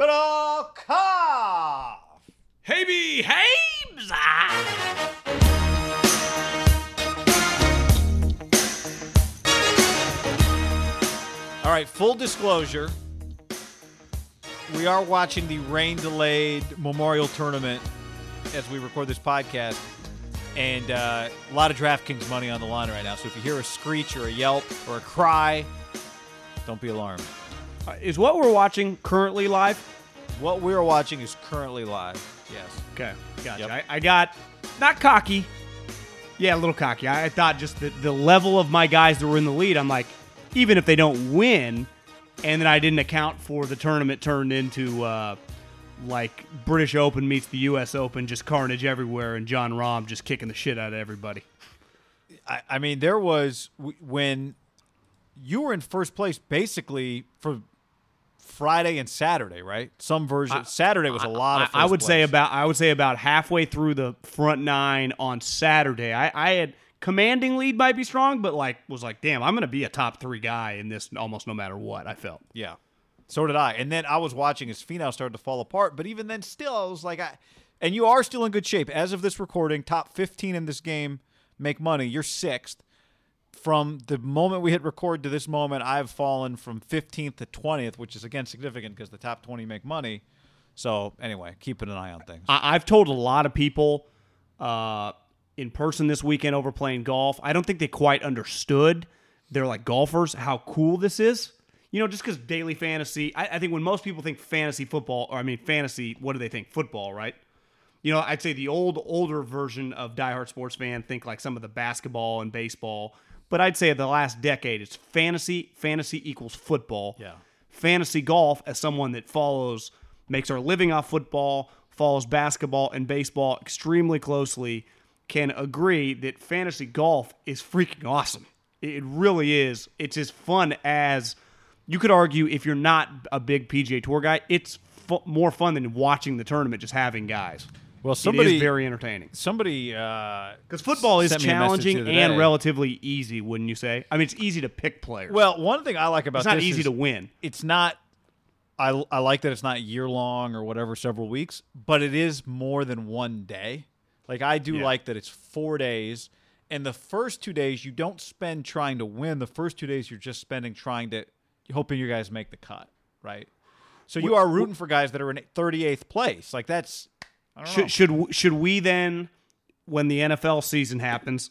Middlekauff! Hey, behaves! All right, full disclosure. We are watching the rain delayed Memorial Tournament as we record this podcast. And uh, a lot of DraftKings money on the line right now. So if you hear a screech or a yelp or a cry, don't be alarmed. Uh, Is what we're watching currently live? What we're watching is currently live. Yes. Okay, gotcha. Yep. I, I got not cocky. Yeah, a little cocky. I, I thought just the, the level of my guys that were in the lead, I'm like, even if they don't win, and then I didn't account for the tournament turned into uh, like British Open meets the U.S. Open, just carnage everywhere, and Jon Rahm just kicking the shit out of everybody. I, I mean, there was when you were in first place basically for Friday and Saturday, right? Some version. Saturday was a lot of. I, I would say about I would say about halfway through the front nine on Saturday. I, I had commanding lead might be strong, but like was like, damn, I'm gonna be a top three guy in this almost no matter what. I felt. Yeah. So did I. And then I was watching as Finau started to fall apart. But even then, still, I was like, I, and you are still in good shape. As of this recording, top 15 in this game make money. You're sixth. From the moment we hit record to this moment, I've fallen from 15th to 20th, which is, again, significant because the top 20 make money. So, anyway, keeping an eye on things. I, I've told a lot of people uh, in person this weekend over playing golf. I don't think they quite understood. They're like golfers how cool this is. You know, just because daily fantasy. I, I think when most people think fantasy football, or I mean fantasy, what do they think? Football, right? You know, I'd say the old, older version of diehard sports fan think like some of the basketball and baseball. But I'd say the last decade, it's fantasy. Fantasy equals football. Yeah. Fantasy golf, as someone that follows, makes our living off football, follows basketball and baseball extremely closely, can agree that fantasy golf is freaking awesome. It really is. It's as fun as you could argue if you're not a big PGA Tour guy, it's fu- more fun than watching the tournament, just having guys. Well, somebody- is very entertaining. Somebody. uh Because football is sent me a message challenging and relatively easy, wouldn't you say? I mean, it's easy to pick players. Well, one thing I like about it's not this easy is to win. It's not. I I like that it's not year long or whatever, several weeks, but it is more than one day. Like I do Yeah. like that it's four days, and the first two days you don't spend trying to win. The first two days you're just spending trying to hoping you guys make the cut, right? So you are rooting for guys that are in 38th place. Like that's. Know. Should should should we then, when the NFL season happens,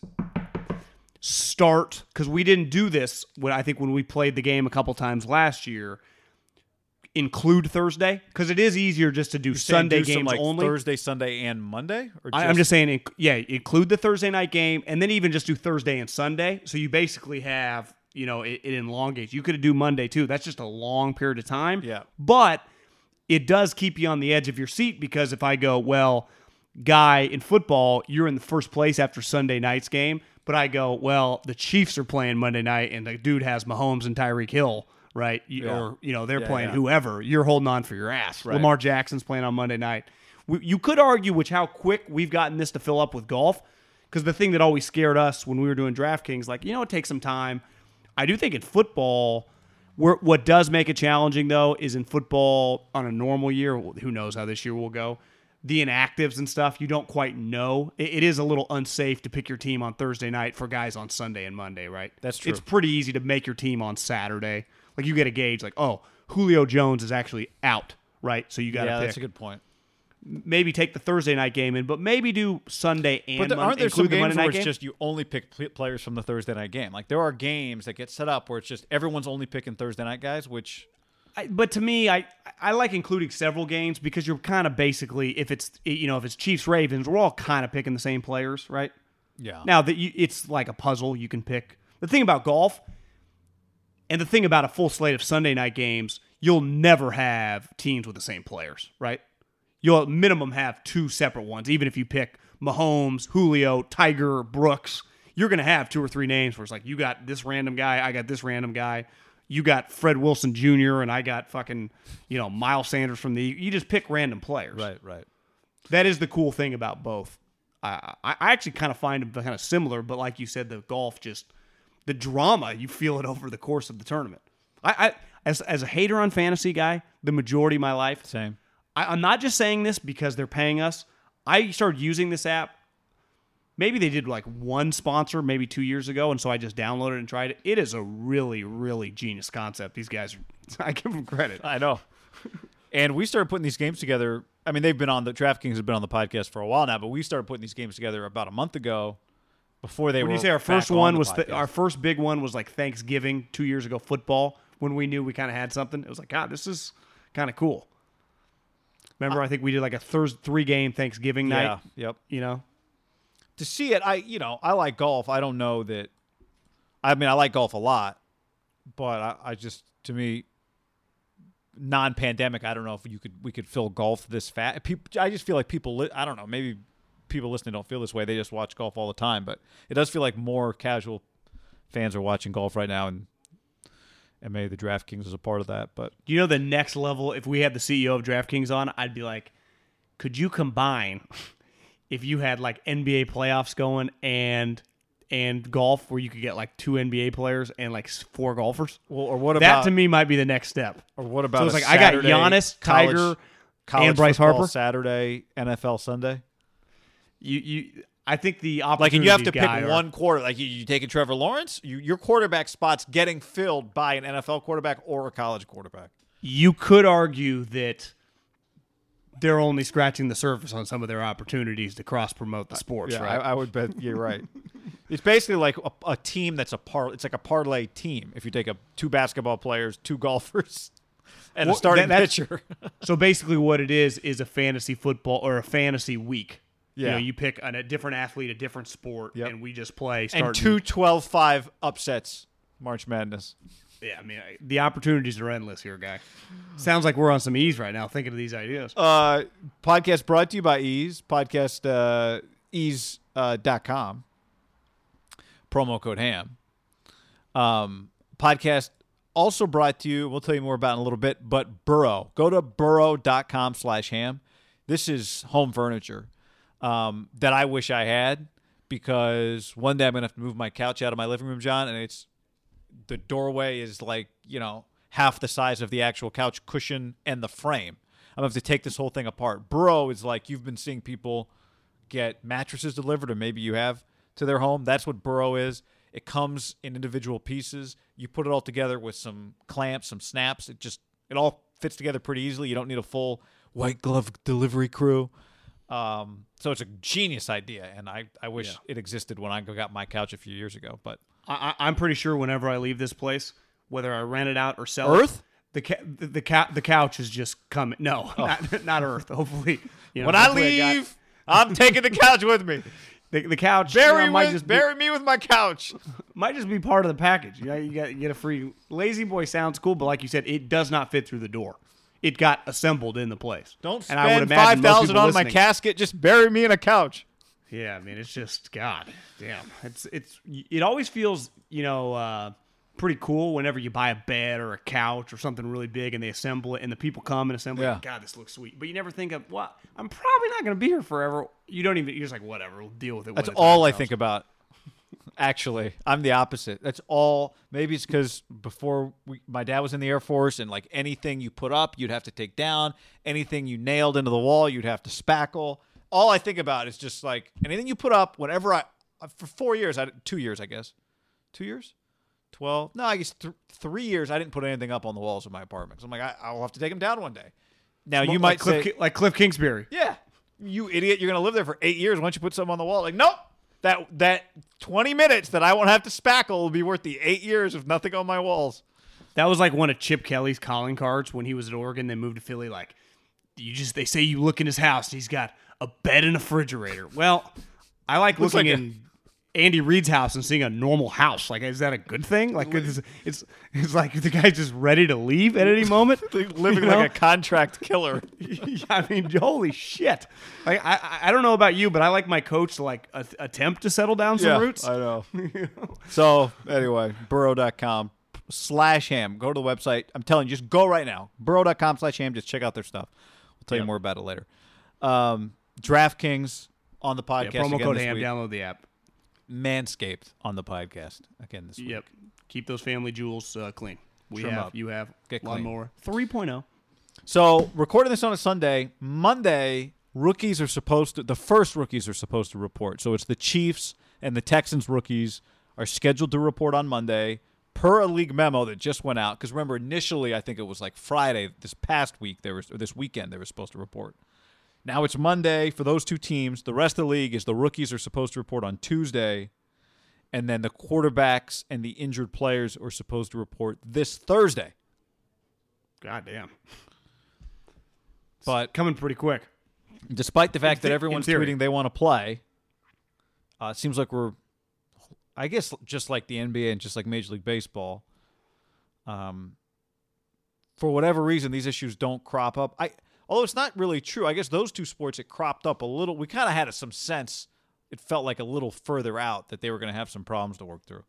start because we didn't do this when I think when we played the game a couple times last year. Include Thursday because it is easier just to do You're Sunday do some, games like only. Thursday, Sunday, and Monday. Or I, I'm just saying, inc- yeah, include the Thursday night game, and then even just do Thursday and Sunday. So you basically have, you know, it, it elongates. You could do Monday too. That's just a long period of time. Yeah. But it does keep you on the edge of your seat because if I go, well, guy in football, you're in the first place after Sunday night's game, but I go, well, the Chiefs are playing Monday night, and the dude has Mahomes and Tyreek Hill right? You, Yeah. Or you know they're Yeah, playing yeah. whoever. You're holding on for your ass. Right. Lamar Jackson's playing on Monday night. We, you could argue which how quick we've gotten this to fill up with golf, because the thing that always scared us when we were doing DraftKings, like you know, it takes some time. I do think in football, where, what does make it challenging though is in football on a normal year. Who knows how this year will go? The inactives and stuff, you don't quite know. It, it is a little unsafe to pick your team on Thursday night for guys on Sunday and Monday, right? That's true. It's pretty easy to make your team on Saturday. Like you get a gauge, like oh, Julio Jones is actually out, right? So you got to yeah, pick. that's a good point. Maybe take the Thursday night game in, but maybe do Sunday and But there, Monday, aren't there some the games where it's game. just you only pick pl- players from the Thursday night game? Like there are games that get set up where it's just everyone's only picking Thursday night guys, which I, but to me, I I like including several games because you're kind of basically if it's you know if it's Chiefs Ravens, we're all kind of picking the same players, right? yeah. Now that you, it's like a puzzle, you can pick. The thing about golf, and the thing about a full slate of Sunday night games, you'll never have teams with the same players, right? You'll at minimum have two separate ones, even if you pick Mahomes, Julio, Tiger, Brooks. You're going to have two or three names where it's like you got this random guy, I got this random guy. You got Fred Wilson Jr. and I got fucking, you know, Miles Sanders from the. You just pick random players. right, right. That is the cool thing about both. I I I actually kind of find them kind of similar, but like you said, the golf just the drama you feel it over the course of the tournament. I, I as as a hater on fantasy guy, the majority of my life, Same. I, I'm not just saying this because they're paying us. I started using this app. Maybe they did like one sponsor maybe two years ago, and so I just downloaded it and tried it. It is a really, really genius concept. These guys, are, I give them credit. I know. and we started putting these games together. I mean, they've been on the DraftKings has been on the podcast for a while now, but we started putting these games together about a month ago. Before they When were you say our first one the was th- our first big one was like Thanksgiving two years ago football when we knew we kind of had something. It was like God, this is kind of cool. Remember, I think we did like a Thursday three game Thanksgiving night. yeah, yep. You know, to see it, I you know I like golf. I don't know that. I mean, I like golf a lot, but I, I just to me, non-pandemic, I don't know if you could we could fill golf this fast. People, I just feel like people. Li- I don't know. Maybe people listening don't feel this way. They just watch golf all the time, but it does feel like more casual fans are watching golf right now, and and maybe the DraftKings is a part of that. But you know the next level? If we had the CEO of DraftKings on, I'd be like, could you combine if you had like NBA playoffs going and and golf, where you could get like two NBA players and like four golfers? well, or what about that to me might be the next step. or what about So it's a like I got Saturday Giannis, college- Tiger, college and Bryce Harper? Saturday NFL Sunday. You you, I think the opportunity. Like, and you have to pick or- one quarter. Like, you, you taking Trevor Lawrence, you, your quarterback spot's getting filled by an NFL quarterback or a college quarterback. You could argue that they're only scratching the surface on some of their opportunities to cross promote the uh, sports, Yeah, right? I, I would bet you're right. it's basically like a, a team that's a par. It's like a parlay team. If you take a two basketball players, two golfers, and Well, a starting that- pitcher. so basically, what it is is a fantasy football or a fantasy week. You Yeah. know, you pick an, a different athlete, a different sport, Yep. and we just play. and two 12-5 upsets. March Madness. Yeah, I mean, I- the opportunities are endless here, guy. Sounds like we're on some ease right now, thinking of these ideas. Uh, podcast brought to you by Eaze. Podcast uh, ease uh, dot com. Promo code ham. Um, podcast also brought to you. We'll tell you more about in a little bit. But Burrow, go to burrow.com slash ham. This is home furniture um, that I wish I had because one day I'm gonna have to move my couch out of my living room, John, and it's the doorway is like you know half the size of the actual couch cushion and the frame. I'm gonna have to take this whole thing apart. Bro is like you've been seeing people get mattresses delivered, or maybe you have to their home. That's what Burrow is. It comes in individual pieces. You put it all together with some clamps, some snaps. It just it all fits together pretty easily. You don't need a full white glove delivery crew. Um, so it's a genius idea, and I, I wish it existed when I got my couch a few years ago. But I, I- I'm pretty sure whenever I leave this place, whether I rent it out or sell Earth? it, the ca- the the, ca- the couch is just coming. No, not, not Earth. Hopefully, you know, when I hopefully got- leave, I'm taking the couch with me. the, the couch you Bury, know, might with, just bury me with my couch. might just be part of the package. You, know, you got you get a free lazy boy sounds cool, but like you said, it does not fit through the door. It got assembled in the place. Don't And I would spend five thousand on my casket. Just bury me in a couch. Yeah, I mean, it's just God damn. It's it's it always feels you know uh, pretty cool whenever you buy a bed or a couch or something really big and they assemble it and the people come and assemble Yeah. it. God, this looks sweet. But you never think of, well, I'm probably not going to be here forever. You don't even, you're just like, whatever, we'll deal with it. That's all I comes. think about. Actually, I'm the opposite. That's all. Maybe it's because before we, my dad was in the Air Force, and like anything you put up, you'd have to take down. Anything you nailed into the wall, you'd have to spackle. All I think about is just like anything you put up. Whenever I, uh, for four years, I two years, I guess, two years, twelve. No, I guess th- three years. I didn't put anything up on the walls of my apartment. So I'm like, I, I'll have to take them down one day. Now you Like might Cliff, say, Ki- like Cliff Kingsbury. yeah, you idiot! You're gonna live there for eight years. Why don't you put something on the wall? Like, nope. That that 20 minutes that I won't have to spackle will be worth the eight years of nothing on my walls. That was like one of Chip Kelly's calling cards when he was at Oregon, then moved to Philly. Like, you just, they say you look in his house and he's got a bed and a refrigerator. Well, I like looking like in Andy Reid's house and seeing a normal house. Like, is that a good thing? Like, it's, it's, it's like the guy's just ready to leave at any moment. Living You know? like a contract killer. Yeah, I mean, holy shit! Like, I, I, don't know about you, but I like my coach to like a, attempt to settle down some roots. I know. so anyway, burrow.com slash ham. Go to the website. I'm telling you, just go right now. Burrow.com slash ham. Just check out their stuff. We'll tell you more about it later. Um, DraftKings on the Yeah, podcast. promo again code ham. week. Download the app. Manscaped on the podcast again this week. Yep. Keep those family jewels uh, clean. We Trim have, up. you have Get lawnmower 3.0. So, recording this on a Sunday, Monday, rookies are supposed to, the first rookies are supposed to report. So, it's the Chiefs and the Texans rookies are scheduled to report on Monday per a league memo that just went out. Because remember, initially, I think it was like Friday this past week, there was, or this weekend, they were supposed to report. Now it's Monday for those two teams. The rest of the league is the rookies are supposed to report on Tuesday. And then the quarterbacks and the injured players are supposed to report this Thursday. God damn. But Coming pretty quick. despite the fact the- that everyone's tweeting they want to play, uh, it seems like we're, I guess, just like the NBA and just like Major League Baseball. Um, for whatever reason, these issues don't crop up. I, although it's not really true. I guess those two sports it cropped up a little. We kind of had some sense. It felt like a little further out that they were going to have some problems to work through.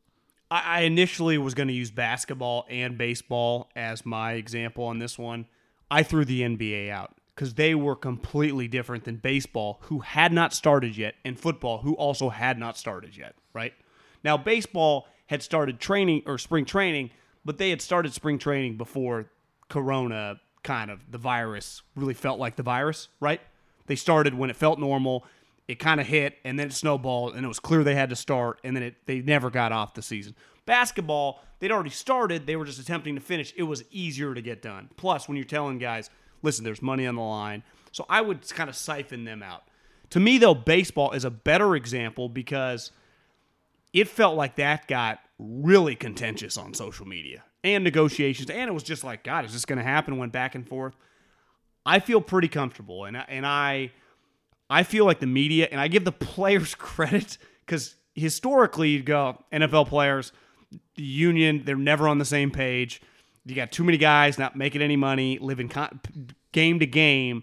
I, I initially was going to use basketball and baseball as my example on this one. I threw the NBA out because they were completely different than baseball, who had not started yet, and football, who also had not started yet, right? Now, baseball had started training or spring training, but they had started spring training before Corona kind of the virus really felt like the virus, right? They started when it felt normal. It kind of hit, and then it snowballed, and it was clear they had to start, and then it they never got off the season. Basketball, they'd already started. They were just attempting to finish. It was easier to get done. Plus, when you're telling guys, listen, there's money on the line. So I would kind of siphon them out. To me, though, baseball is a better example because it felt like that got really contentious on social media and negotiations. And it was just like, God, is this going to happen? Went back and forth. I feel pretty comfortable, and I, and I, I feel like the media, and I give the players credit because historically, you'd go NFL players, the union, they're never on the same page. You got too many guys not making any money, living con- game to game.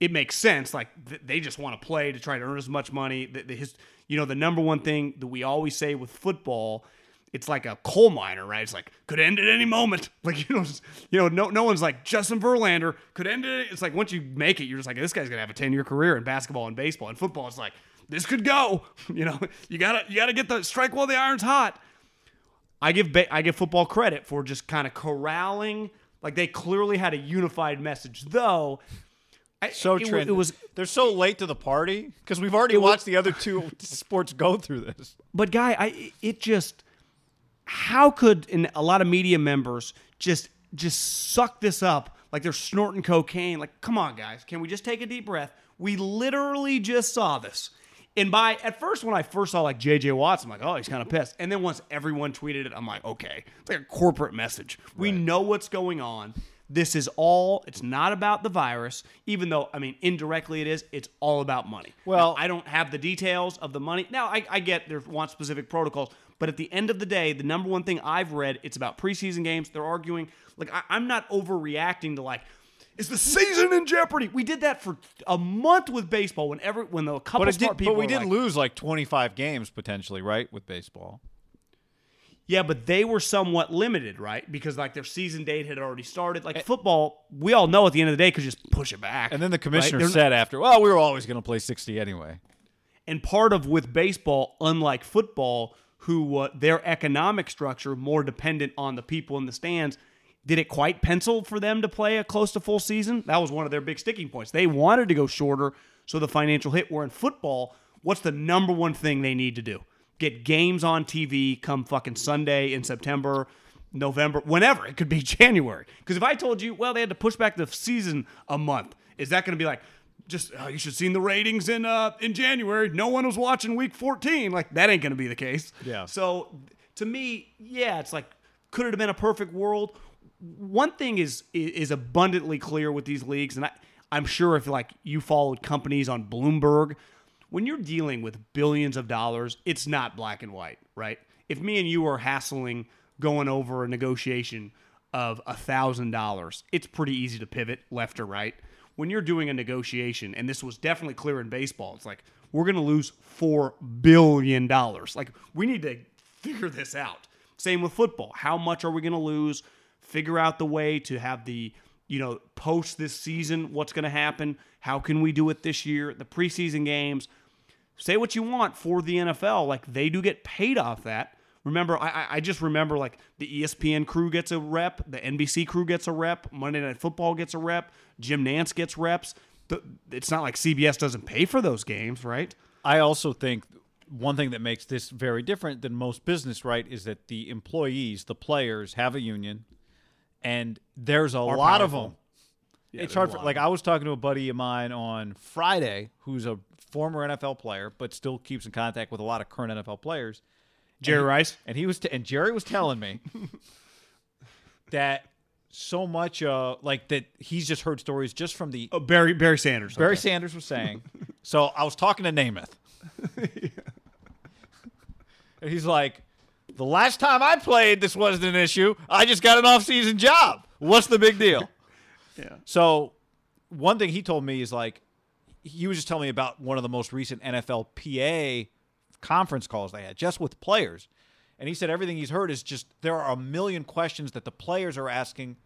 It makes sense. Like th- they just want to play to try to earn as much money. The, the, his, you know, the number one thing that we always say with football, it's like a coal miner, right? It's like could end at any moment. Like you know, just- you know, no, no one's like Justin Verlander could end it. It's like once you make it, you're just like this guy's gonna have a ten year career in basketball and baseball. And football, it's like this could go. You know, you gotta you gotta get the strike while the iron's hot. I give ba- I give football credit for just kind of corralling. Like they clearly had a unified message, though. I, So it, it was, they're so late to the party because we've already was- watched the other two sports go through this. but guy, I it just how could and a lot of media members just just suck this up like they're snorting cocaine? Like, come on, guys, can we just take a deep breath? We literally just saw this. And by at first, when I first saw like JJ Watts, I'm like, oh, he's kind of pissed. And then once everyone tweeted it, I'm like, okay, it's like a corporate message. We know what's going on. This is all. It's not about the virus, even though I mean indirectly it is. It's all about money. Well- Now, I don't have the details of the money. Now I, I get there want specific protocols, but at the end of the day, the number one thing I've read, it's about preseason games. They're arguing like I, I'm not overreacting to like. Is the season in jeopardy? We did that for a month with baseball. Whenever when the couple But, smart did, people but we did like, lose like 25 games potentially, right, with baseball. Yeah, but they were somewhat limited, right? Because like their season date had already started. Like football, we all know at the end of the day could just push it back. And then the commissioner They're- said after, well, we were always going to play 60 anyway. And part of with baseball, unlike football, who uh, their economic structure more dependent on the people in the stands, did it quite pencil for them to play a close to full season? That was one of their big sticking points. They wanted to go shorter, so the financial hit. Where in football, what's the number one thing they need to do? Get games on TV come fucking Sunday in September. November, whenever it could be January. Because if I told you, well, they had to push back the season a month, is that going to be like, just oh, you should have seen the ratings in uh in January. No one was watching week 14. Like that ain't going to be the case. Yeah. So to me, yeah, it's like could it have been a perfect world? One thing is is abundantly clear with these leagues, and I, I'm sure if like you followed companies on Bloomberg, when you're dealing with billions of dollars, it's not black and white, right? If me and you are hassling going over a negotiation of a thousand dollars, it's pretty easy to pivot left or right. When you're doing a negotiation, and this was definitely clear in baseball, it's like we're going to lose four billion dollars. Like we need to figure this out. Same with football. How much are we going to lose? Figure out the way to have the you know post this season. What's going to happen? How can we do it this year? The preseason games say what you want for the NFL. Like they do get paid off that. Remember, I, I- just remember like the ESPN crew gets a rep, the NBC crew gets a rep, Monday Night Football gets a rep, Jim Nantz gets reps. The- It's not like CBS doesn't pay for those games, right? I also think one thing that makes this very different than most business, right, is that the employees, the players, have a union, and there's a lot of powerful. them. it's hard for like I was talking to a buddy of mine on Friday who's a former NFL player, but still keeps in contact with a lot of current NFL players. Jerry Rice. and he was t- and Jerry was telling me that so much uh like that he's just heard stories just from the Oh, Barry Barry Sanders. Barry okay. Sanders was saying. so I was talking to Namath. and he's like, the last time I played, this wasn't an issue. I just got an off-season job. What's the big deal? Yeah. So one thing he told me is like, he was just telling me about one of the most recent NFL PA conference calls they had just with players. And he said everything he's heard is just there are a million questions that the players are asking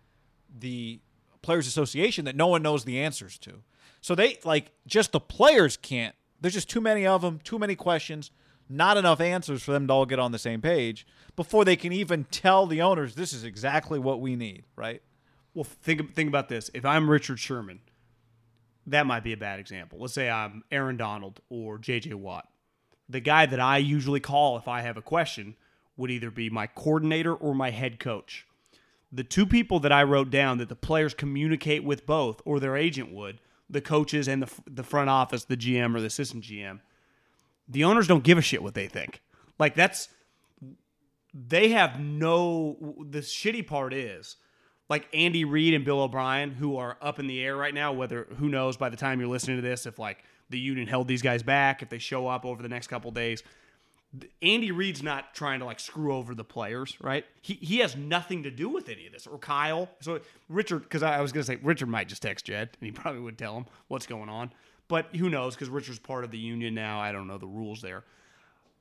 the Players Association that no one knows the answers to. So they like just the players can't. There's just too many of them, too many questions, not enough answers for them to all get on the same page before they can even tell the owners this is exactly what we need, right? Well, think think about this. If I'm Richard Sherman, that might be a bad example. Let's say I'm Aaron Donald or J.J. Watt. The guy that I usually call if I have a question would either be my coordinator or my head coach. The two people that I wrote down that the players communicate with both, or their agent would, the coaches and the the front office, the GM or the assistant GM. The owners don't give a shit what they think. Like that's they have no the shitty part is like Andy Reid and Bill O'Brien who are up in the air right now whether who knows by the time you're listening to this if like the union held these guys back if they show up over the next couple days Andy Reid's not trying to like screw over the players, right? He he has nothing to do with any of this. Or Kyle. So Richard, because I, I was gonna say Richard might just text Jed, and he probably would tell him what's going on. But who knows? Because Richard's part of the union now. I don't know the rules there.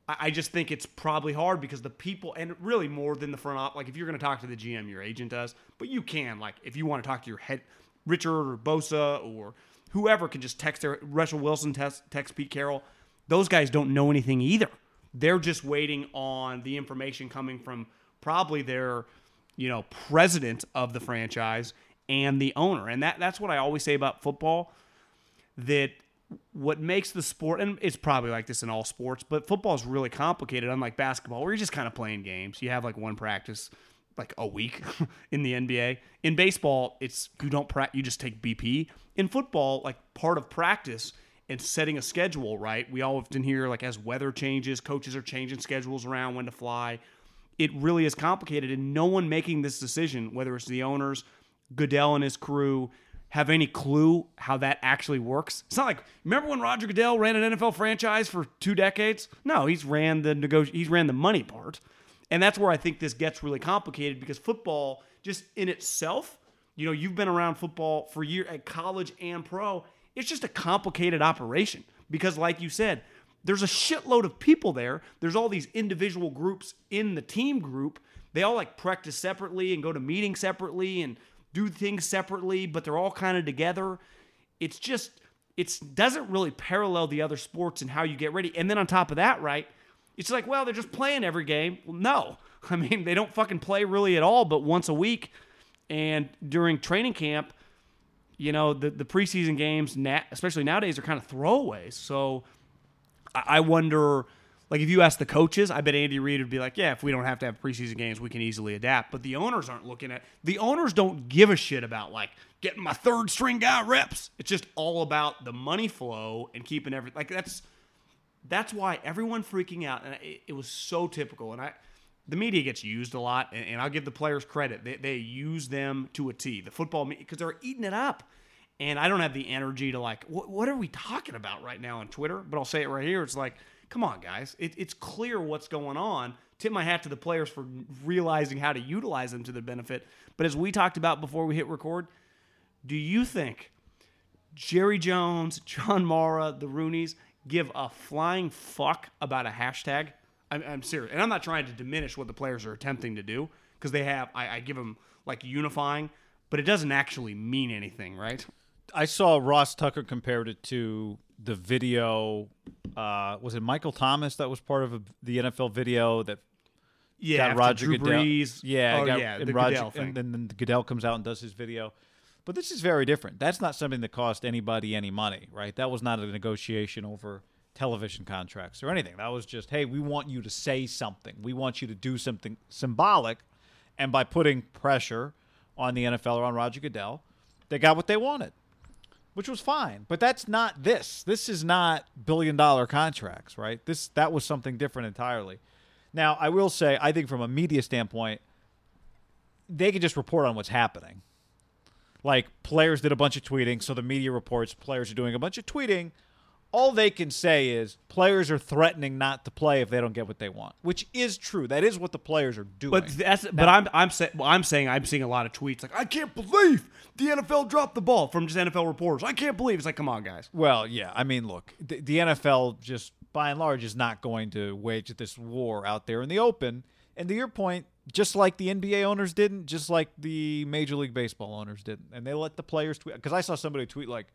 I, I just think it's probably hard because the people, and really more than the front office. Like if you're gonna talk to the GM, your agent does. But you can like if you want to talk to your head, Richard or Bosa or whoever can just text their Russell Wilson text, text Pete Carroll. Those guys don't know anything either. They're just waiting on the information coming from probably their, you know, president of the franchise and the owner. And that that's what I always say about football. That what makes the sport, and it's probably like this in all sports, but football is really complicated, unlike basketball, where you're just kind of playing games. You have like one practice like a week in the NBA. In baseball, it's you don't pra- you just take BP. In football, like part of practice and setting a schedule, right? We all often hear like as weather changes, coaches are changing schedules around when to fly. It really is complicated, and no one making this decision, whether it's the owners, Goodell and his crew, have any clue how that actually works. It's not like remember when Roger Goodell ran an NFL franchise for two decades? No, he's ran the negoti- he's ran the money part. And that's where I think this gets really complicated because football, just in itself, you know, you've been around football for years at college and pro. It's just a complicated operation because, like you said, there's a shitload of people there. There's all these individual groups in the team group. They all like practice separately and go to meetings separately and do things separately, but they're all kind of together. It's just it doesn't really parallel the other sports and how you get ready. And then on top of that, right? It's like, well, they're just playing every game. Well, no. I mean, they don't fucking play really at all, but once a week. And during training camp, you know, the, the preseason games, especially nowadays, are kind of throwaways. So I wonder, like, if you ask the coaches, I bet Andy Reid would be like, yeah, if we don't have to have preseason games, we can easily adapt. But the owners aren't looking at, the owners don't give a shit about, like, getting my third string guy reps. It's just all about the money flow and keeping everything. like, that's, that's why everyone freaking out. And it, it was so typical. And I, the media gets used a lot, and, and I'll give the players credit. They, they use them to a T. The football, because they're eating it up. And I don't have the energy to like, what, what are we talking about right now on Twitter? But I'll say it right here. It's like, come on, guys. It, it's clear what's going on. Tip my hat to the players for realizing how to utilize them to their benefit. But as we talked about before we hit record, do you think Jerry Jones, John Mara, the Rooneys give a flying fuck about a hashtag? I'm, I'm serious. And I'm not trying to diminish what the players are attempting to do because they have, I, I give them like unifying, but it doesn't actually mean anything, right? I saw Ross Tucker compared it to the video. Uh, was it Michael Thomas that was part of a, the NFL video that yeah, got Roger Drew Goodell? Brees. Yeah, oh, got, yeah, and the Roger, Goodell thing. and then, then Goodell comes out and does his video. But this is very different. That's not something that cost anybody any money, right? That was not a negotiation over television contracts or anything. That was just, hey, we want you to say something. We want you to do something symbolic. And by putting pressure on the NFL or on Roger Goodell, they got what they wanted which was fine. But that's not this. This is not billion dollar contracts, right? This that was something different entirely. Now, I will say, I think from a media standpoint, they can just report on what's happening. Like players did a bunch of tweeting, so the media reports players are doing a bunch of tweeting. All they can say is players are threatening not to play if they don't get what they want, which is true. That is what the players are doing. But that's but I'm I'm saying well, I'm saying I'm seeing a lot of tweets like I can't believe the NFL dropped the ball from just NFL reporters. I can't believe it's like come on guys. Well, yeah. I mean, look, the, the NFL just by and large is not going to wage this war out there in the open. And to your point, just like the NBA owners didn't, just like the Major League Baseball owners didn't, and they let the players tweet. Because I saw somebody tweet like,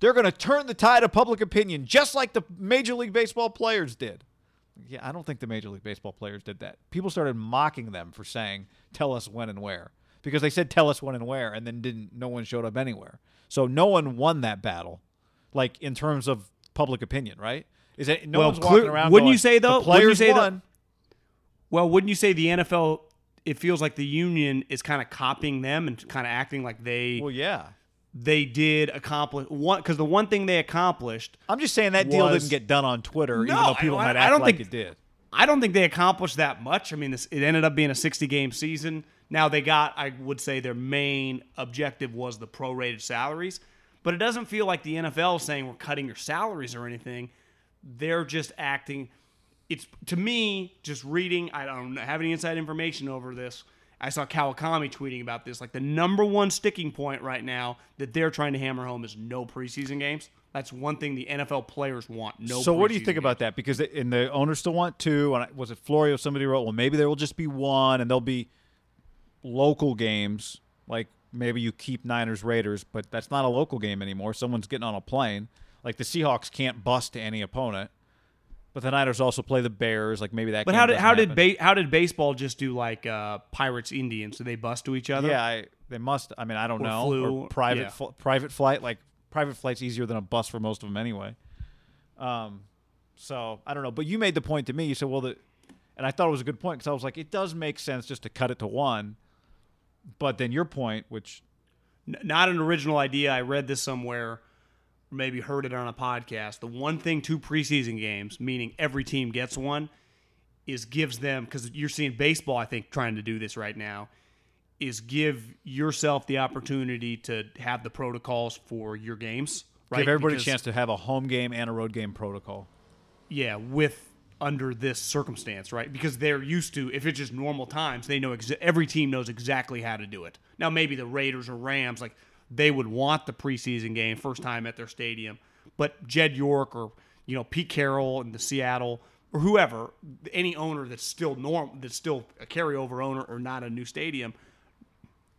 "They're going to turn the tide of public opinion, just like the Major League Baseball players did." Yeah, I don't think the Major League Baseball players did that. People started mocking them for saying, "Tell us when and where," because they said, "Tell us when and where," and then didn't. No one showed up anywhere. So no one won that battle, like in terms of public opinion, right? Is it no Well, one's clear- walking around? wouldn't going, you say, though- The wouldn't you players say, though- won. Well, wouldn't you say the NFL? It feels like the union is kind of copying them and kind of acting like they Well, yeah. they did accomplish one because the one thing they accomplished. I'm just saying that deal was- didn't get done on Twitter, even though people I- might I act don't like think- it did. I don't think they accomplished that much. I mean, this, it ended up being a 60 game season. Now they got, I would say, their main objective was the prorated salaries, but it doesn't feel like the NFL is saying we're cutting your salaries or anything. They're just acting. It's to me just reading. I don't have any inside information over this. I saw Kawakami tweeting about this. Like the number one sticking point right now that they're trying to hammer home is no preseason games. That's one thing the NFL players want. No. so what do you think about that? Because and the owners still want two. And was it Florio? Somebody wrote, well, maybe there will just be one, and there'll be local games. Like maybe you keep Niners Raiders, but that's not a local game anymore. Someone's getting on a plane. Like the Seahawks can't bust to any opponent, but the Niners also play the Bears. Like maybe that. But how did how did happen. ba- how did baseball just do like uh, Pirates Indians? Do they bust to each other? Yeah, I, they must. I mean, I don't Or know. flew, or private yeah. fl- private flight. Like private flight's easier than a bus for most of them anyway. Um, so I don't know. But you made the point to me. You said, well, the, and I thought it was a good point because I was like, it does make sense just to cut it to one. But then your point, which N- not an original idea. I read this somewhere, maybe heard it on a podcast. The one thing two preseason games, meaning every team gets one, is gives them because you're seeing baseball. I think trying to do this right now is give yourself the opportunity to have the protocols for your games. Right? give everybody Because- a chance to have a home game and a road game protocol. Yeah, with under this circumstance, right? Because they're used to if it's just normal times, they know exa- every team knows exactly how to do it. Now maybe the Raiders or Rams like they would want the preseason game first time at their stadium, but Jed York or you know Pete Carroll and the Seattle or whoever, any owner that's still norm that's still a carryover owner or not a new stadium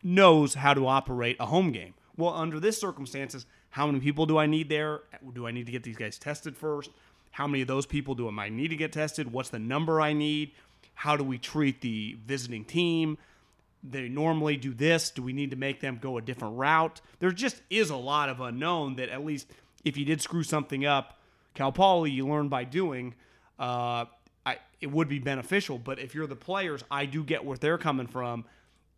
knows how to operate a home game. Well, under this circumstances, how many people do I need there? Do I need to get these guys tested first? How many of those people do I need to get tested? What's the number I need? How do we treat the visiting team? They normally do this. Do we need to make them go a different route? There just is a lot of unknown that at least if you did screw something up, Cal Poly, you learn by doing. Uh, I, it would be beneficial, but if you're the players, I do get where they're coming from.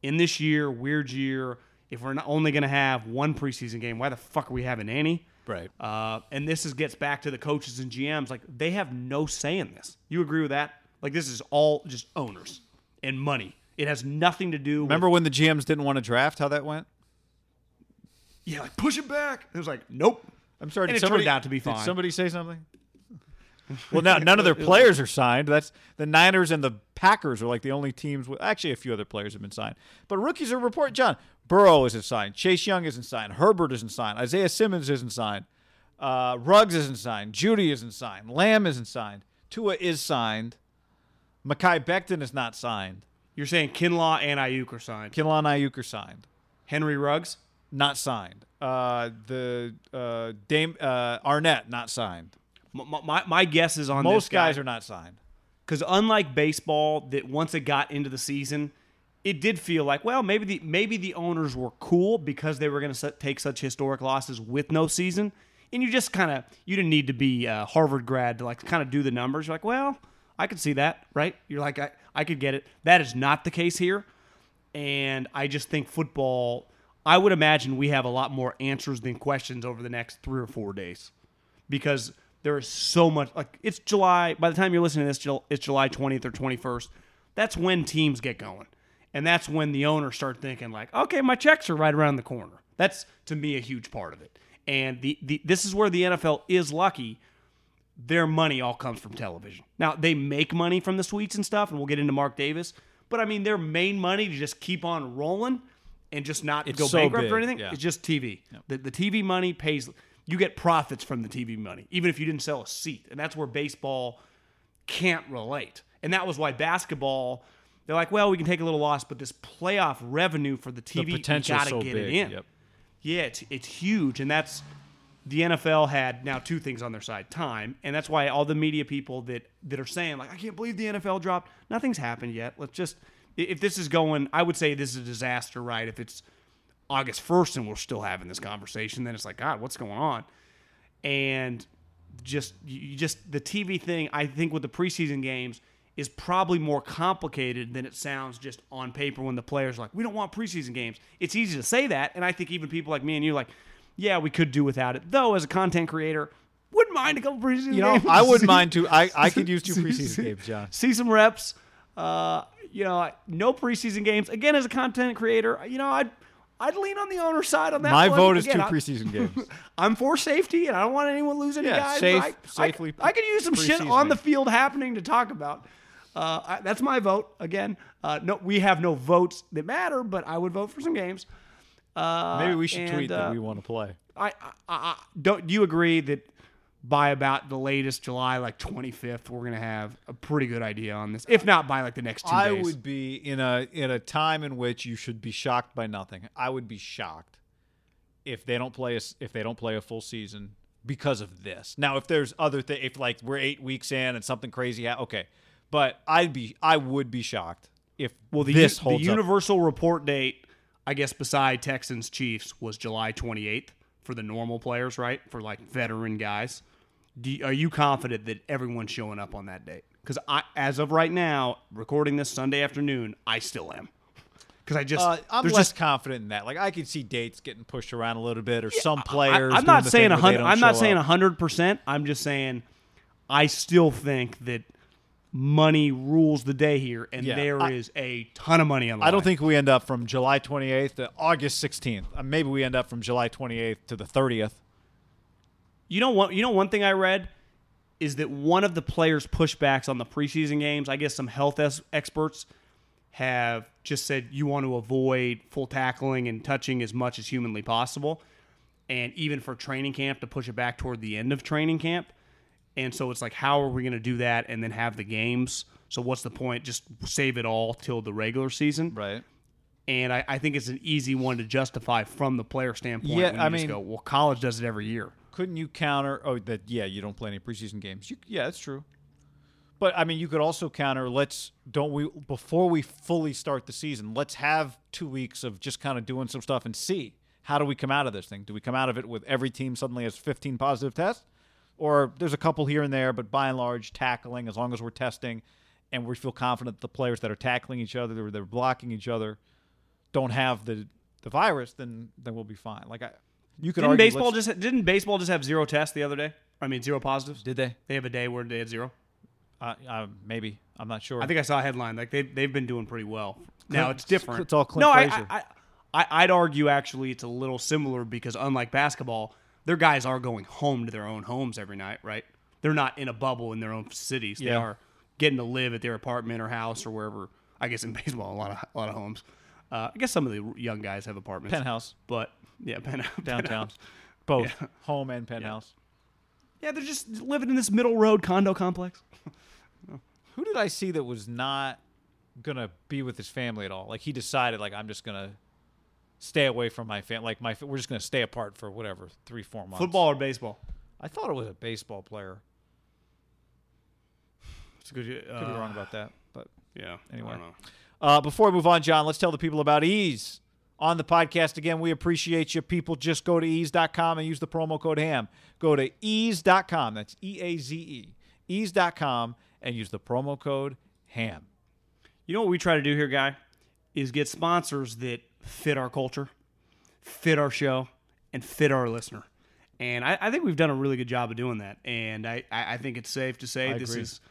In this year, weird year, if we're not only going to have one preseason game, why the fuck are we having any? Right. Uh, and this is gets back to the coaches and GMs. Like they have no say in this. You agree with that? Like this is all just owners and money. It has nothing to do. Remember with, when the GMs didn't want to draft? How that went? Yeah, like push it back. It was like, nope. I'm sorry. And did it somebody, turned out to be Did fine. somebody say something? well, now none of their players are signed. That's the Niners and the Packers are like the only teams. With, actually, a few other players have been signed, but rookies are report. Joe Burrow isn't signed. Chase Young isn't signed. Herbert isn't signed. Isaiah Simmons isn't signed. Uh, Ruggs isn't signed. Jeudy isn't signed. Lamb isn't signed. Tua is signed. Mekhi Becton is not signed. You're saying Kinlaw and Aiyuk are signed. Kinlaw and Aiyuk are signed. Henry Ruggs. Not signed. Uh, the uh, Dame uh, Arnette not signed. M- m- My, my guess is on Most this guy, guys are not signed. because unlike baseball, that once it got into the season, it did feel like well maybe the maybe the owners were cool because they were going to take such historic losses with no season, and you just kind of you didn't need to be a Harvard grad to like kind of do the numbers. You're like, well, I could see that, right? You're like, I, I could get it. That is not the case here, and I just think football. I would imagine we have a lot more answers than questions over the next three or four days. Because there is so much like it's July by the time you're listening to this it's July 20th or 21st that's when teams get going. And that's when the owners start thinking like okay my checks are right around the corner. That's to me a huge part of it. And the, the this is where the NFL is lucky their money all comes from television now they make money from the suites and stuff and we'll get into Mark Davis but I mean their main money to just keep on rolling and just not It's go so bankrupt or anything yeah. it's just TV the, the TV money pays you get profits from the TV money, even if you didn't sell a seat. And that's where baseball can't relate. And that was why basketball, they're like, well, we can take a little loss, but this playoff revenue for the TV, you potential's got to so get big, it in. yep. Yeah, it's, it's huge. And that's the NFL had now two things on their side time. And that's why all the media people that, that are saying, like, I can't believe the NFL dropped, nothing's happened yet. Let's just, if this is going, I would say this is a disaster, right? If it's August 1st and we're still having this conversation, then it's like, God, what's going on? And just, you just, the TV thing, I think with the preseason games is probably more complicated than it sounds just on paper when the players are like, we don't want preseason games. It's easy to say that. And I think even people like me and you, like, yeah, we could do without it. Though, as a content creator, wouldn't mind a couple preseason You know, games. I wouldn't mind too. I, I could use two preseason games, John. see some reps. Uh, you know, no preseason games. Again, as a content creator, you know, I'd I'd lean on the owner side on that. My one. vote is Again, two I- preseason games. I'm for safety, and I don't want anyone losing Yeah, guys. safe- I, safely I, I could use some shit on the field happening to talk about. Uh, I, that's my vote. Again, uh, no, we have no votes that matter, but I would vote for some games. Uh, Maybe we should and, tweet uh, that we want to play. I, I, I don't. Do you agree that by about the latest July, like 25th, we're gonna have a pretty good idea on this? If not by like the next two I days. would be in a in a time in which you should be shocked by nothing. I would be shocked if they don't play a, if they don't play a full season because of this. Now, if there's other thing, if like we're eight weeks in and something crazy, ha- okay. But I'd be I would be shocked if Well, the, this u- the holds up. universal report date, I guess, beside Texans Chiefs, was July 28th for the normal players, right? For like veteran guys. Do you- are you confident that everyone's showing up on that date? Because I, as of right now, recording this Sunday afternoon, I still am. Because I just, Uh, I'm less just confident in that. Like I could see dates getting pushed around a little bit, or some players. I, am not saying a hundred. I'm not saying a hundred percent. I'm just saying I still think that money rules the day here, and Yeah, there is a ton of money on the I don't think we end up from July 28th to August 16th. Uh, maybe we end up from July 28th to the 30th. You know what? You know one thing I read is that one of the players' pushbacks on the preseason games. I guess some health es- experts have just said you want to avoid full tackling and touching as much as humanly possible, and even for training camp to push it back toward the end of training camp. And so it's like, how are we going to do that and then have the games? So what's the point? Just save it all till the regular season. Right. And I, I think it's an easy one to justify from the player standpoint. Yeah, when you I just mean- go, well, college does it every year. Couldn't you counter? Oh, that yeah, you don't play any preseason games. You, yeah, that's true. But I mean, you could also counter. Let's don't we before we fully start the season. Let's have two weeks of just kind of doing some stuff and see how do we come out of this thing. Do we come out of it with every team suddenly has 15 positive tests, or there's a couple here and there, but by and large, tackling as long as we're testing and we feel confident that the players that are tackling each other, or they're blocking each other, don't have the the virus, then then we'll be fine. Like I, you could Didn't argue, baseball just didn't baseball just have zero tests the other day? I mean, zero positives. did they? They have a day where they had zero. Uh, uh, maybe I'm not sure. I think I saw a headline like they they've been doing pretty well. Now it's different. it's all Clint no, I, I, I I'd argue actually it's a little similar because unlike basketball, their guys are going home to their own homes every night, right? They're not in a bubble in their own cities. They are getting to live at their apartment or house or wherever. I guess in baseball, a lot of a lot of homes. Uh, I guess some of the young guys have apartments. penthouse but yeah, penthouse downtown, penthouse. both home and penthouse. Yeah, they're just living in this middle road condo complex. Who did I see that was not gonna be with his family at all? Like he decided, like I'm just gonna stay away from my family. Like my, we're just gonna stay apart for whatever three, four months. Football or baseball? I thought it was a baseball player. It's a good. Uh, Could be wrong about that, but Yeah. Anyway. I don't know. Uh, before we move on, John, let's tell the people about Eaze. On the podcast again, we appreciate you. People just go to eaze.com and use the promo code HAM. Go to eaze.com. That's E A Z E. Eaze.com and use the promo code HAM. You know what we try to do here, guy, is get sponsors that fit our culture, fit our show, and fit our listener. And I, I think we've done a really good job of doing that. And I, I think it's safe to say I this agree. is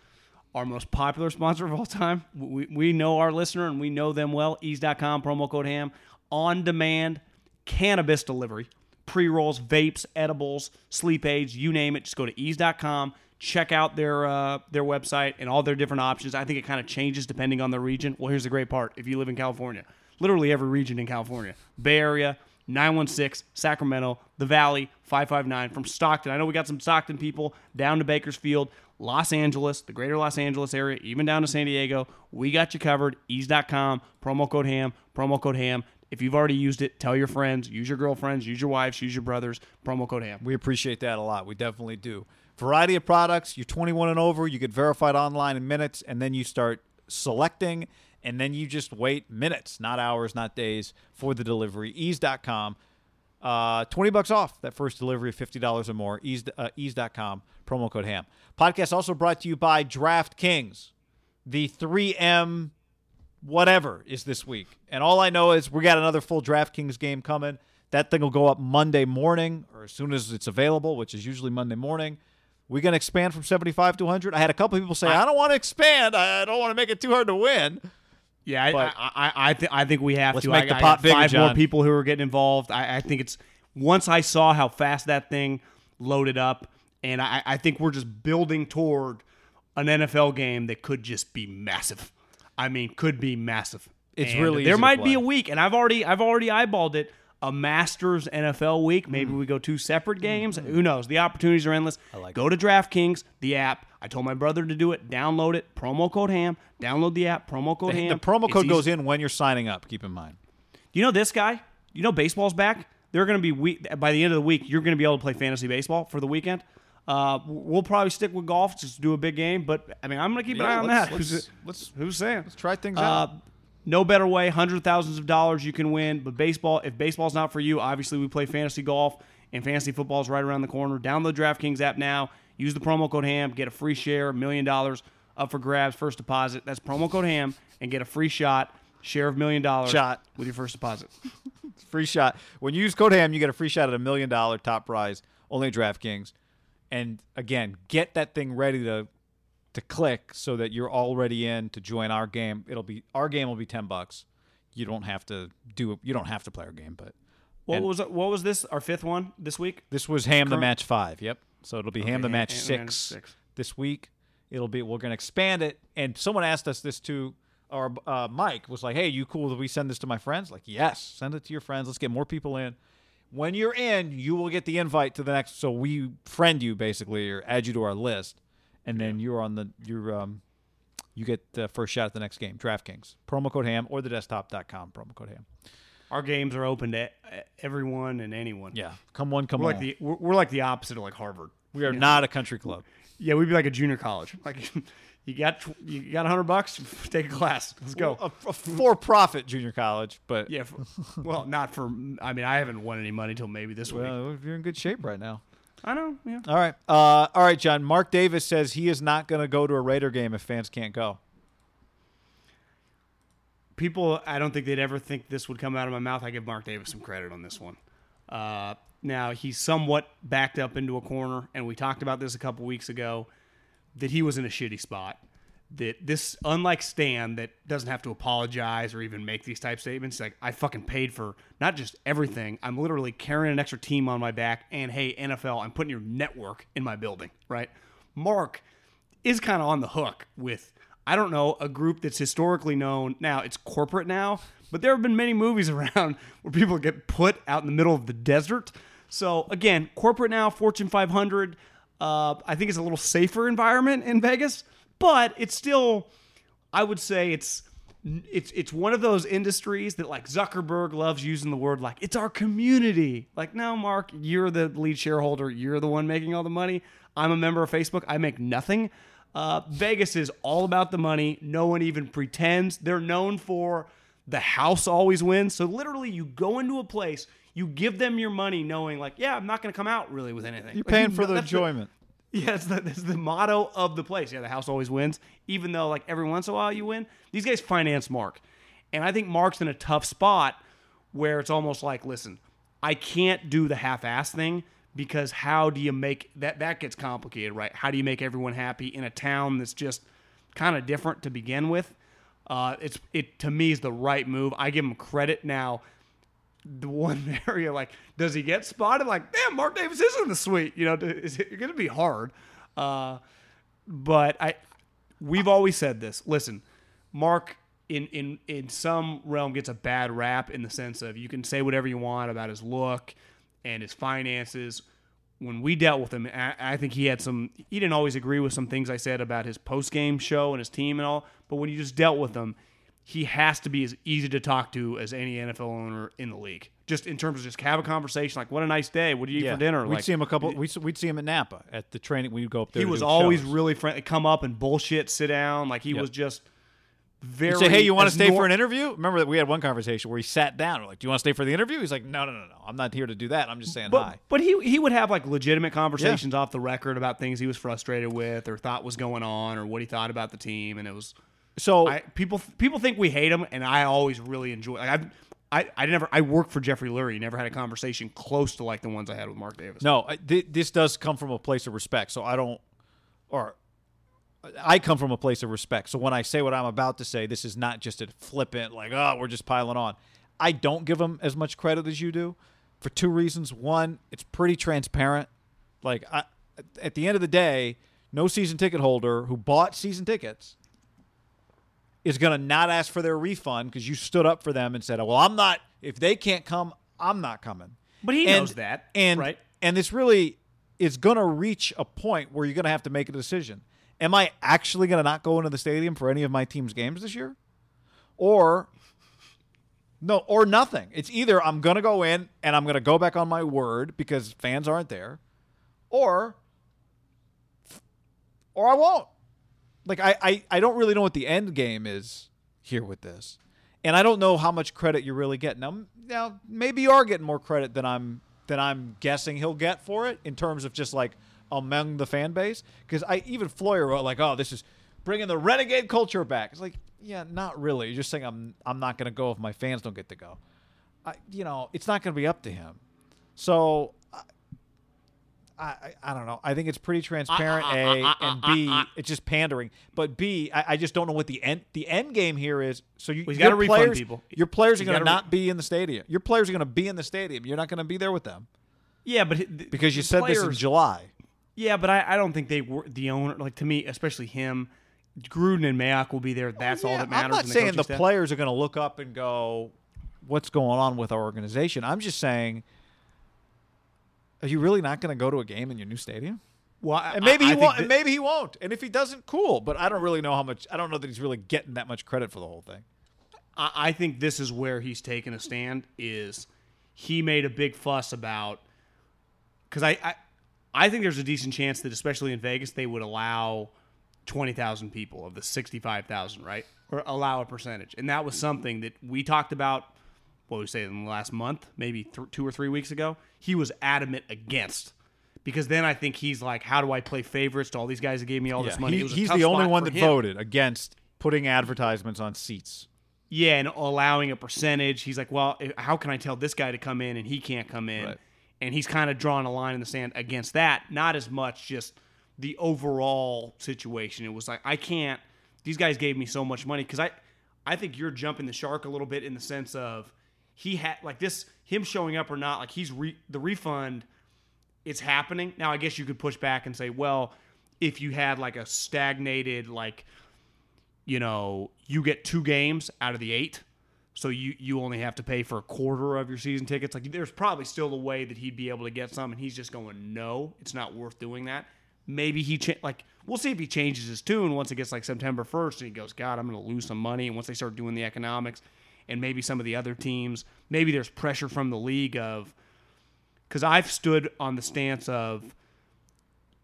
our most popular sponsor of all time. We, we know our listener and we know them well. Eaze.com, promo code HAM, on demand cannabis delivery, pre rolls, vapes, edibles, sleep aids, you name it. Just go to eaze.com. Check out their uh, their website and all their different options. I think it kind of changes depending on the region. Well, here's the great part: if you live in California, literally every region in California, Bay Area, 916, Sacramento, the Valley, 559, from Stockton. I know we got some Stockton people down to Bakersfield, Los Angeles, the greater Los Angeles area, even down to San Diego. We got you covered. Eaze.com, promo code HAM, promo code HAM. If you've already used it, tell your friends, use your girlfriends, use your wives, use your brothers, promo code HAM. We appreciate that a lot. We definitely do. Variety of products. You're 21 and over. You get verified online in minutes, and then you start selecting, and then you just wait minutes, not hours, not days, for the delivery. Eaze.com. Uh, 20 bucks off that first delivery of $50 or more. Eaze, uh, eaze.com, promo code HAM. Podcast also brought to you by DraftKings. The 3M whatever is this week. And all I know is we got another full DraftKings game coming. That thing will go up Monday morning or as soon as it's available, which is usually Monday morning. We going to expand from 75 to 100? I had a couple people say, I don't want to expand. I don't want to make it too hard to win. Yeah, I, But- I, I, I, th- I think we have Let's to. make I, the I pot bigger, five more people who are getting involved. I, I think it's once I saw how fast that thing loaded up, and I, I think we're just building toward an NFL game that could just be massive. I mean, could be massive. It's And really there might be a week, and I've already I've already eyeballed it. A Masters NFL week. Maybe Mm. we go two separate games. Who knows? The opportunities are endless. I like go to DraftKings, the app. I told my brother to do it. Download it. Promo code HAM. Download the app. Promo code The, HAM. The promo code goes in when you're signing up, keep in mind. You know this guy? You know baseball's back. They're going to be week by the end of the week. You're going to be able to play fantasy baseball for the weekend. Uh, we'll probably stick with golf, just do a big game. But I mean, I'm going to keep an Yeah, eye on that. let's- Who's, let's- who's saying? Let's try things Uh, out. No better way, hundred thousands of thousands of dollars you can win. But baseball, if baseball's not for you, obviously we play fantasy golf, and fantasy football is right around the corner. Download DraftKings app now. Use the promo code HAM, get a free share, million dollars up for grabs, first deposit. That's promo code HAM, and get a free shot, share of million dollars Shot. with your first deposit. free shot. When you use code HAM, you get a free shot at a million dollar top prize, only at DraftKings. And again, get that thing ready to to click so that you're already in to join our game. It'll be our game will be ten bucks. You don't have to do you don't have to play our game, but What was what was this? Our fifth one this week. this was Ham the Match Five. Yep. So it'll be Ham the Match Ham six, six. this week. It'll be we're gonna expand it. And someone asked us this too. Our uh, Mike was like, "Hey, you cool that we send this to my friends?" Like, yes, send it to your friends. Let's get more people in. When you're in, you will get the invite to the next. So we friend you basically, or add you to our list, and then you're on the you're um, you get the first shot at the next game. DraftKings promo code Ham or the desktop.com promo code Ham. Our games are open to everyone and anyone. Yeah, come one, come We're on. like the we're, we're like the opposite of like Harvard. we are not a country club. Yeah, we'd be like a junior college. Like you got you got hundred bucks, take a class. Let's go. A, a for-profit junior college, but yeah, for, well, not for. I mean, I haven't won any money till maybe this week. well, you're in good shape right now. I know. Yeah. All right, uh, all right, John. Mark Davis says he is not going to go to a Raider game if fans can't go. people i don't think they'd ever think this would come out of my mouth i give mark davis some credit on this one uh, now he's somewhat backed up into a corner and we talked about this a couple weeks ago that he was in a shitty spot that this unlike stan that doesn't have to apologize or even make these type statements like i fucking paid for not just everything i'm literally carrying an extra team on my back and hey nfl i'm putting your network in my building right? Mark is kind of on the hook with I don't know a group that's historically known now it's corporate now but there have been many movies around where people get put out in the middle of the desert. So again corporate now Fortune 500 uh, I think it's a little safer environment in Vegas but it's still I would say it's it's it's one of those industries that like Zuckerberg loves using the word like it's our community. Like no, Mark, you're the lead shareholder. You're the one making all the money. I'm a member of Facebook. I make nothing. Uh, Vegas is all about the money. No one even pretends. They're known for the house always wins. So literally, you go into a place, you give them your money, knowing like, yeah, I'm not going to come out really with anything. You're Like, paying you for know- the that's enjoyment. yeah, that's the, that's the motto of the place. Yeah, the house always wins, even though like every once in a while you win. These guys finance Mark, and I think Mark's in a tough spot where it's almost like, listen, I can't do the half-ass thing because how do you make that? That gets complicated, right? How do you make everyone happy in a town that's just kind of different to begin with? Uh, it's it to me is the right move. I give him credit now the one area like does he get spotted? Like damn mark davis is in the suite. You know is it going to be hard. Uh, but i we've always said this. Listen mark in in in some realm gets a bad rap in the sense of you can say whatever you want about his look and his finances. When we dealt with him I, I think he had some he didn't always agree with some things i said about his post-game show and his team and all but when you just dealt with him he has to be as easy to talk to as any NFL owner in the league. Just in terms of just have a conversation, like, "What a nice day! What do you eat for dinner?" We'd like, see him a couple. We'd, we'd see him at Napa at the training. We'd go up there. He was always shows. really friendly. Come up and bullshit, sit down. Like he Yep. was just very. He'd say, "Hey, you want to stay nor- for an interview?" Remember that we had one conversation where he sat down. We're like, "Do you want to stay for the interview?" He's like, "No, no, no, no. I'm not here to do that. I'm just saying But, hi." but he he would have like legitimate conversations off the record about things he was frustrated with or thought was going on or what he thought about the team, and it was. So I people people think we hate him, and I always really enjoy. Like I've, I I never I worked for Jeffrey Lurie. Never had a conversation close to like the ones I had with Mark Davis. No, I- th- this does come from a place of respect. So I don't, or I come from a place of respect. So when I say what I'm about to say, this is not just a flippant, like, oh, we're just piling on. I don't give him as much credit as you do for two reasons. One, it's pretty transparent. Like, I, at the end of the day, no season ticket holder who bought season tickets is going to not ask for their refund because you stood up for them and said, well, I'm not, if they can't come, I'm not coming. But he And- knows that, and right? and this really is going to reach a point where you're going to have to make a decision. Am I actually going to not go into the stadium for any of my team's games this year, or no, or nothing? It's either I'm going to go in and I'm going to go back on my word because fans aren't there, or or I won't. Like I, I, I don't really know what the end game is here with this, and I don't know how much credit you're really getting. Now, now maybe you are getting more credit than I'm than I'm guessing he'll get for it in terms of just like among the fan base. Because I even Floyer wrote like, oh, this is bringing the renegade culture back. It's like, yeah, not really. You're just saying I'm I'm not to go if my fans don't get to go. I, you know, it's not to be up to him. So I, I, I don't know. I think it's pretty transparent. A uh, uh, uh, and B, it's just pandering. But B, I, I just don't know what the end the end game here is. So you, He's your gotta refund people. Your players are going to re- not be in the stadium. Your players are going to be in the stadium. You're not going to be there with them Yeah, but th- because you the said this in July. Yeah, but I, I don't think they were the owner. Like to me, especially him, Gruden and Mayock will be there. Oh, That's all Yeah, that matters. I'm not in the saying coaching the Are you really not going to go to a game in your new stadium? Well, And maybe I, he I think won't. that- maybe he won't. And if he doesn't, cool. But I don't really know how much. I don't know that he's really getting that much credit for the whole thing. I I think this is where he's taken a stand. Is he made a big fuss about? Because I, I, I think there's a decent chance that, especially in Vegas, they would allow twenty thousand people of the sixty-five thousand, right, or allow a percentage. And that was something that we talked about. What we say in the last month, maybe th- two or three weeks ago. He was adamant against. Because then I think he's like, how do I play favorites to all these guys that gave me all this money? he- It was a he's tough the only spot one for that him. voted against putting advertisements on seats. Yeah, and allowing a percentage. He's like, well, how can I tell this guy to come in and he can't come in? Right. And he's kind of drawing a line in the sand against that. Not as much just the overall situation. It was like I can't. These guys gave me so much money because I, I think you're jumping the shark a little bit in the sense of he had like this him showing up or not. Like he's re, the refund. It's happening now. I guess you could push back and say, well, if you had like a stagnated like you know, you get two games out of the eight, so you you only have to pay for a quarter of your season tickets. Like, there's probably still a way that he'd be able to get some, and he's just going, no, it's not worth doing that. Maybe he cha- like we'll see if he changes his tune once it gets like September 1st, and he goes, God, I'm going to lose some money. And once they start doing the economics, and maybe some of the other teams, maybe there's pressure from the league of because I've stood on the stance of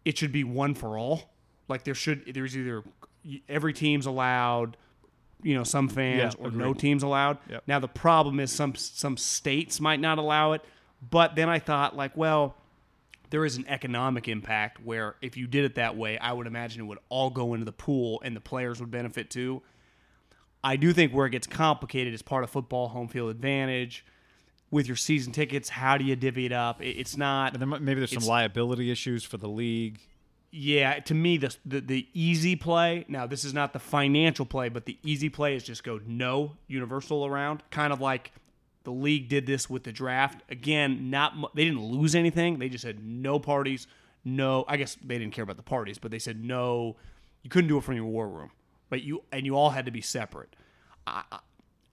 it should be one for all. Like there should there's either every team's allowed, you know, some fans Yeah, or no teams allowed. Yep. Now the problem is some some states might not allow it, but then I thought like, well, there is an economic impact where if you did it that way, I would imagine it would all go into the pool and the players would benefit too. I do think where it gets complicated is part of football home field advantage with your season tickets. How do you divvy it up? It- It's not. And then maybe there's some liability issues for the league. Yeah, to me, the, the the easy play. Now, this is not the financial play, but the easy play is just go no universal around, kind of like the league did this with the draft. Again, not they didn't lose anything. They just said no parties, no. I guess they didn't care about the parties, but they said no. You couldn't do it from your war room, but you and you all had to be separate. I,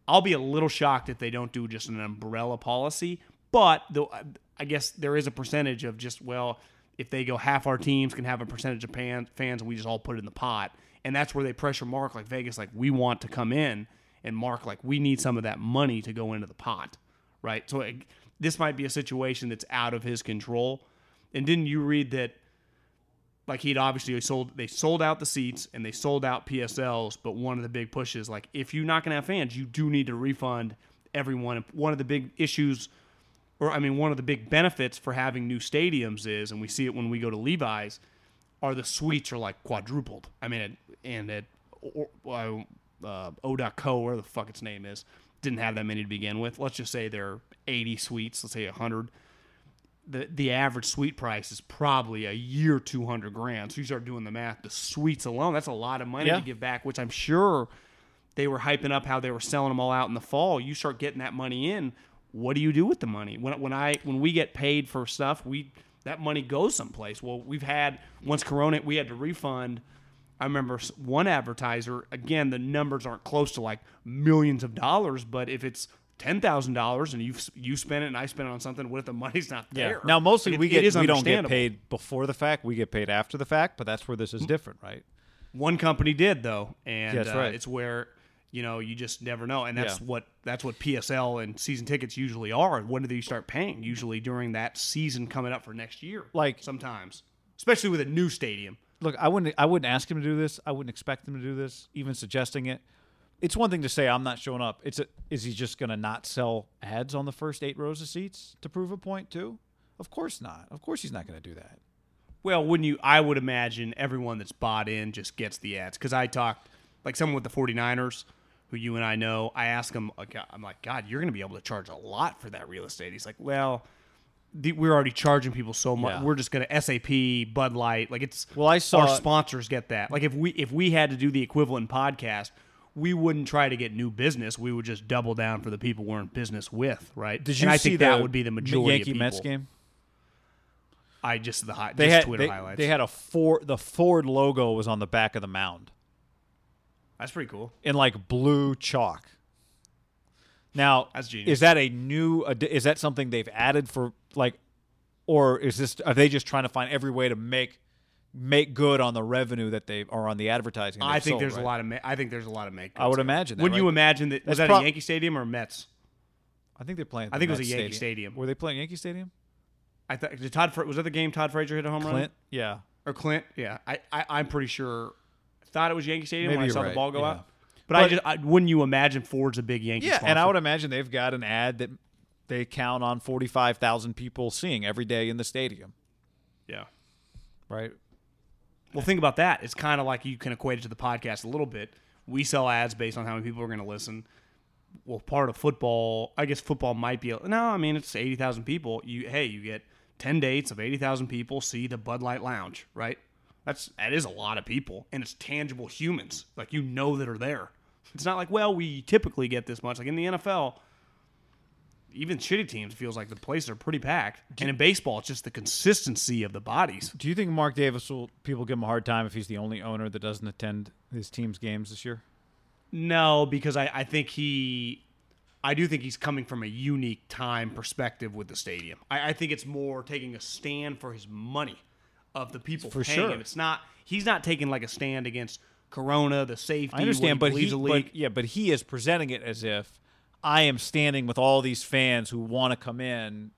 I'll be a little shocked if they don't do just an umbrella policy, but though I guess there is a percentage of just well, if they go half our teams can have a percentage of pan, fans, and we just all put it in the pot, and that's where they pressure Mark like Vegas, like we want to come in, and Mark like we need some of that money to go into the pot, right? So it, this might be a situation that's out of his control. And didn't you read that? Like he'd obviously sold they sold out the seats and they sold out PSLs, but one of the big pushes like if you're not going to have fans, you do need to refund everyone. One of the big issues or I mean one of the big benefits for having new stadiums is and we see it when we go to Levi's are the suites are like quadrupled. I mean, and at uh, O.co, where the fuck its name is, didn't have that many to begin with. Let's just say there are 80 suites, let's say 100 the the average suite price is probably a year two hundred grand. So you start doing the math. The suites alone, that's a lot of money Yeah. to give back. Which I'm sure they were hyping up how they were selling them all out in the fall. You start getting that money in. What do you do with the money? When when I when we get paid for stuff, we that money goes someplace. Well, we've had once Corona, we had to refund. I remember one advertiser. Again, the numbers aren't close to like millions of dollars, but if it's ten thousand dollars and you you spend it and I spend it on something, what if the money's not there? Now, mostly It- we get we don't get paid before the fact. We get paid after the fact, but that's where this is different, right? One company did though, and That's uh, right. it's where you know you just never know, and that's Yeah. what that's what PSL and season tickets usually are. When do you start paying? Usually during that season coming up for next year. Like- sometimes, especially with a new stadium. Look, I wouldn't I wouldn't ask him to do this. I wouldn't expect him to do this, even suggesting it. It's one thing to say I'm not showing up. It's a, is he just going to not sell ads on the first 8 rows of seats to prove a point too? Of course not. Of course he's not going to do that. Well, wouldn't you? I would imagine everyone that's bought in just gets the ads. Because I talked, like someone with the 49ers, who you and I know, I ask him, I'm like, God, you're going to be able to charge a lot for that real estate. He's like, well, the, we're already charging people so much. Yeah. We're just going to SAP, Bud Light. Like, it's, Well, I saw- our sponsors get that. Like, if we, if we had to do the equivalent podcast, we wouldn't try to get new business. We would just double down for the people we're in business with, right? Did you and I see think that would be the majority Yankee of people. Mets game? I just the high, They just had Twitter they, highlights. they had a Ford the Ford logo was on the back of the mound That's pretty cool. in like blue chalk. Now, That's genius. is that a new? Is that something they've added for like or is this are they just trying to find every way to make make good on the revenue that they are on the advertising? I think sold, there's right? a lot of. Ma- I think there's a lot of make. I would imagine that, Wouldn't you imagine that? Was That's that prob- a Yankee Stadium or Mets? I think they're playing. I think it was a Yankee Stadium. Were they playing Yankee Stadium? I thought did Todd. Was that the game Todd Frazier hit a home run? Clint. Yeah. or Clint? Yeah, I, I I'm pretty sure. Thought it was Yankee Stadium Maybe when I saw the ball go yeah. out. But, I just I, wouldn't you imagine Ford's a big Yankee? Yeah, and I would imagine they've got an ad that they count on forty five thousand people seeing every day in the stadium, Yeah. right? Well, think about that. It's kind of like you can equate it to the podcast a little bit. We sell ads based on how many people are going to listen. Well, part of football, I guess football might be. No, I mean it's eighty thousand people. You hey, you get ten dates of eighty thousand people see the Bud Light Lounge, right? That's that is a lot of people, and it's tangible humans, like you know that are there. It's not like well, we typically get this much. Like in the NFL, even shitty teams feels like the places are pretty packed. And in baseball, it's just the consistency of the bodies. Do you think Mark Davis will people give him a hard time if he's the only owner that doesn't attend his team's games this year? No, because I, I think he, I do think he's coming from a unique time perspective with the stadium. I, I think it's more taking a stand for his money of the people For paying sure. him. It's not he's not taking like a stand against Corona, the safety. I understand, but he he, believes the but, yeah, but he is presenting it as if I am standing with all these fans who want to come in,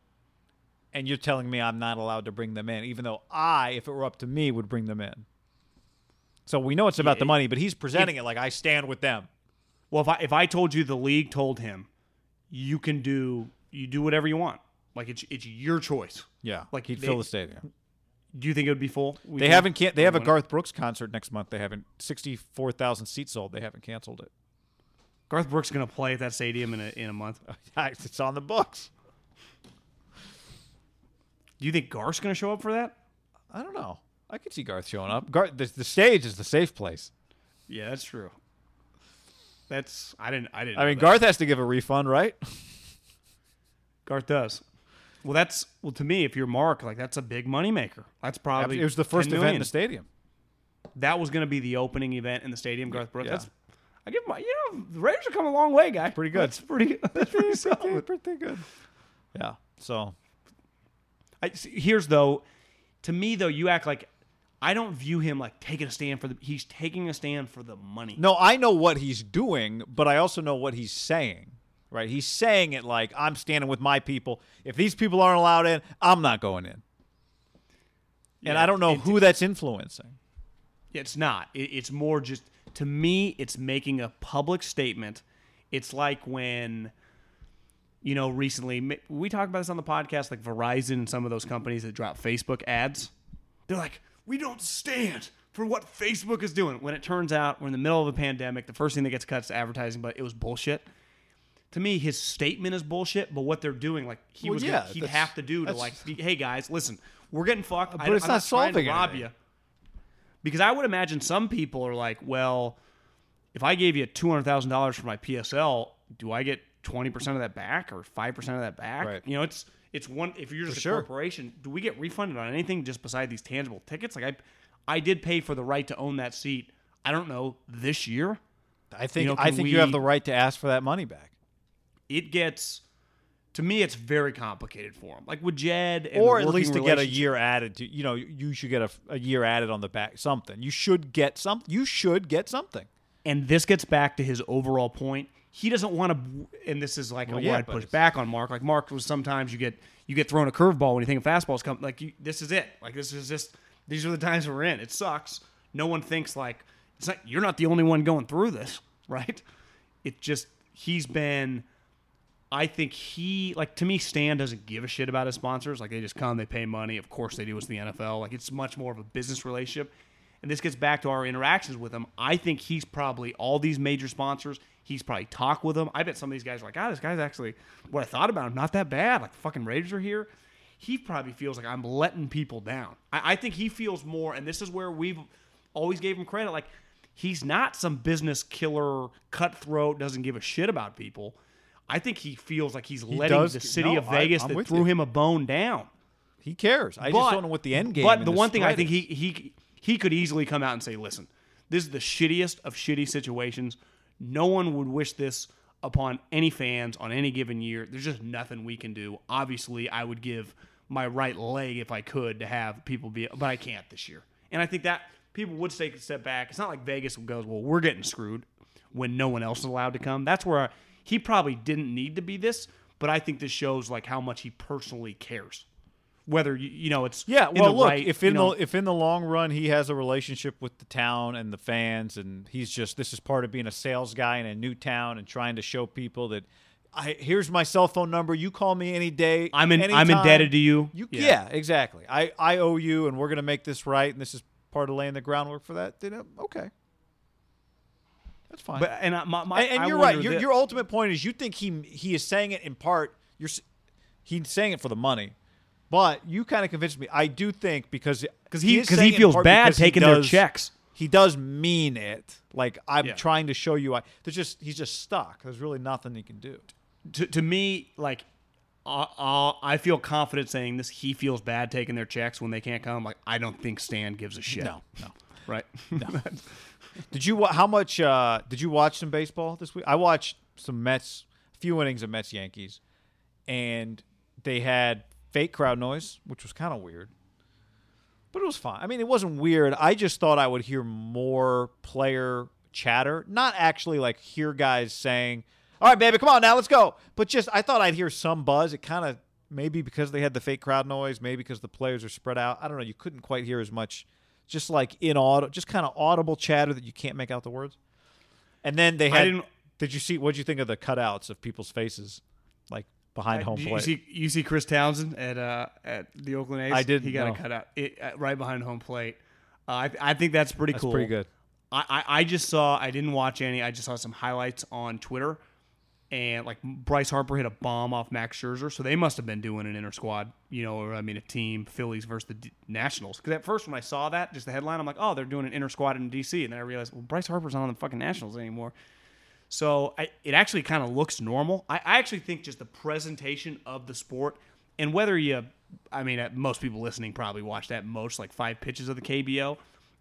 and you're telling me I'm not allowed to bring them in, even though I, if it were up to me, would bring them in. So we know it's about the money, but he's presenting it like I stand with them. well, if I if I told you the league told him, you can do you do whatever you want. Like it's it's your choice. Yeah, Like he'd they- fill the stadium. Do you think it would be full? We They haven't. Can- they have a Garth Brooks concert next month. They haven't. Sixty-four thousand seats sold. They haven't canceled it. Garth Brooks going to play at that stadium in a in a month. It's on the books. Do you think Garth's going to show up for that? I don't know. I could see Garth showing up. Garth, the, the stage is the safe place. Yeah, that's true. That's I didn't I didn't. I mean, that. Garth has to give a refund, right? Garth does. Well, that's well to me. If you're Mark, like that's a big moneymaker. That's probably it was the first 10 event in the stadium. That was going to be the opening event in the stadium. Garth Brooks. Yeah. That's I give my you know the Raiders have come a long way, guy. Pretty good. That's pretty. That's pretty solid. pretty good. Yeah. So I, see, here's though, to me though, you act like I don't view him like taking a stand for the. He's taking a stand for the money. no, I know what he's doing, but I also know what he's saying. Right? He's saying it like I'm standing with my people. If these people aren't allowed in, I'm not going in. and Yeah, I don't know who that's influencing. It's not. It, it's more just to me. It's making a public statement. It's like when, you know, recently we talked about this on the podcast, like Verizon and some of those companies that drop Facebook ads. They're like, we don't stand for what Facebook is doing. When it turns out we're in the middle of a pandemic, the first thing that gets cut is advertising, but it was bullshit. To me, his statement is bullshit, but what they're doing, like he Well, was, yeah, gonna, he'd have to do to like, be, hey guys, listen, we're getting fucked. But I, it's I'm not trying to rob anything. you. Because I would imagine some people are like, well, if I gave you two hundred thousand dollars for my PSL, do I get twenty percent of that back or five percent of that back? Right. You know, it's it's one. If you're just a sure. corporation, do we get refunded on anything just beside these tangible tickets? Like I, I did pay for the right to own that seat. I don't know this year. I think know, I think you have the right to ask for that money back. It gets. To me, it's very complicated for him. Like with Jed, and or at least to get a year added to you know you should get a, a year added on the back something you should get some you should get something and this gets back to his overall point. He doesn't want to, and this is like Well, a yeah, where push back on Mark. Like Mark was sometimes you get you get thrown a curveball when you think a fastball's coming. Like you, this is it. Like this is just these are the times we're in. It sucks. No one thinks like it's not. You're not the only one going through this, right? It just he's been. I think he like to me. Stan doesn't give a shit about his sponsors. Like they just come, they pay money. Of course they do. It's the NFL. Like it's much more of a business relationship. And this gets back to our interactions with him. I think he's probably all these major sponsors. He's probably talked with them. I bet some of these guys are like, God, this guy's actually what I thought about him. Not that bad. Like the fucking Raiders are here. He probably feels like I'm letting people down. I, I think he feels more, and this is where we've always gave him credit. Like he's not some business killer, cutthroat, doesn't give a shit about people. I think he feels like he's letting does- the city no, of I- Vegas I'm that with threw you. him a bone down. he cares i just don't know what the end game But the one thing I think is. he he he could easily come out and say, "Listen, this is the shittiest of shitty situations. No one would wish this upon any fans on any given year. There's just nothing we can do. Obviously, I would give my right leg if I could to have people be, but I can't this year. And I think that people would take a step back. It's not like Vegas goes, well, we're getting screwed when no one else is allowed to come. That's where he probably didn't need to be this, but I think this shows like how much he personally cares. Whether you, you know it's Yeah, well, look, right, if you in know- the if in the long run he has a relationship with the town and the fans, and he's just this is part of being a sales guy in a new town and trying to show people that I here's my cell phone number. You call me any day. I'm in, I'm indebted to you. You yeah. exactly. I I owe you, and we're gonna make this right, and this is part of laying the groundwork for that. Then uh, okay, that's fine. But and I, my, my, and, and I you're right. Your, your ultimate point is you think he he is saying it in part. You're he's saying it for the money, but you kind of convinced me. I do think because because he because saying he feels bad because he taking their checks. He does mean it. Like I'm Yeah. trying to show you. I there's just he's just stuck. There's really nothing he can do. To, to me, like uh, uh, I feel confident saying this. He feels bad taking their checks when they can't come. Like I don't think Stan gives a shit. No, no. right? Did you how much uh, did you watch some baseball this week? I watched some Mets, a few innings of Mets Yankees, and they had fake crowd noise, which was kind of weird, but it was fine. I mean, it wasn't weird. I just thought I would hear more player chatter, not actually like hear guys saying, "All right, baby, come on now, let's go," but just I thought I'd hear some buzz. It kind of maybe because they had the fake crowd noise, maybe because the players are spread out. I don't know. You couldn't quite hear as much just like inaudible, just kind of audible chatter that you can't make out the words. And then they had. didn't- did you see? What did you think of the cutouts of people's faces, like behind home plate? you, see, you see Chris Townsend at uh, at the Oakland A's. I didn't He got know. a cutout it, uh, right behind home plate. Uh, I I think that's pretty That's cool. pretty good. I, I I just saw. I didn't watch any. I just saw some highlights on Twitter, and like Bryce Harper hit a bomb off Max Scherzer, so they must have been doing an inner squad. You know, or I mean, a team Phillies versus the D- Nationals. Because at first when I saw that, just the headline, I'm like, oh, they're doing an inner squad in DC, and then I realized, well, Bryce Harper's not on the fucking Nationals anymore. So I, it actually kind of looks normal. I, I actually think just the presentation of the sport and whether you, I mean, uh, most people listening probably watched at most like five pitches of the KBO.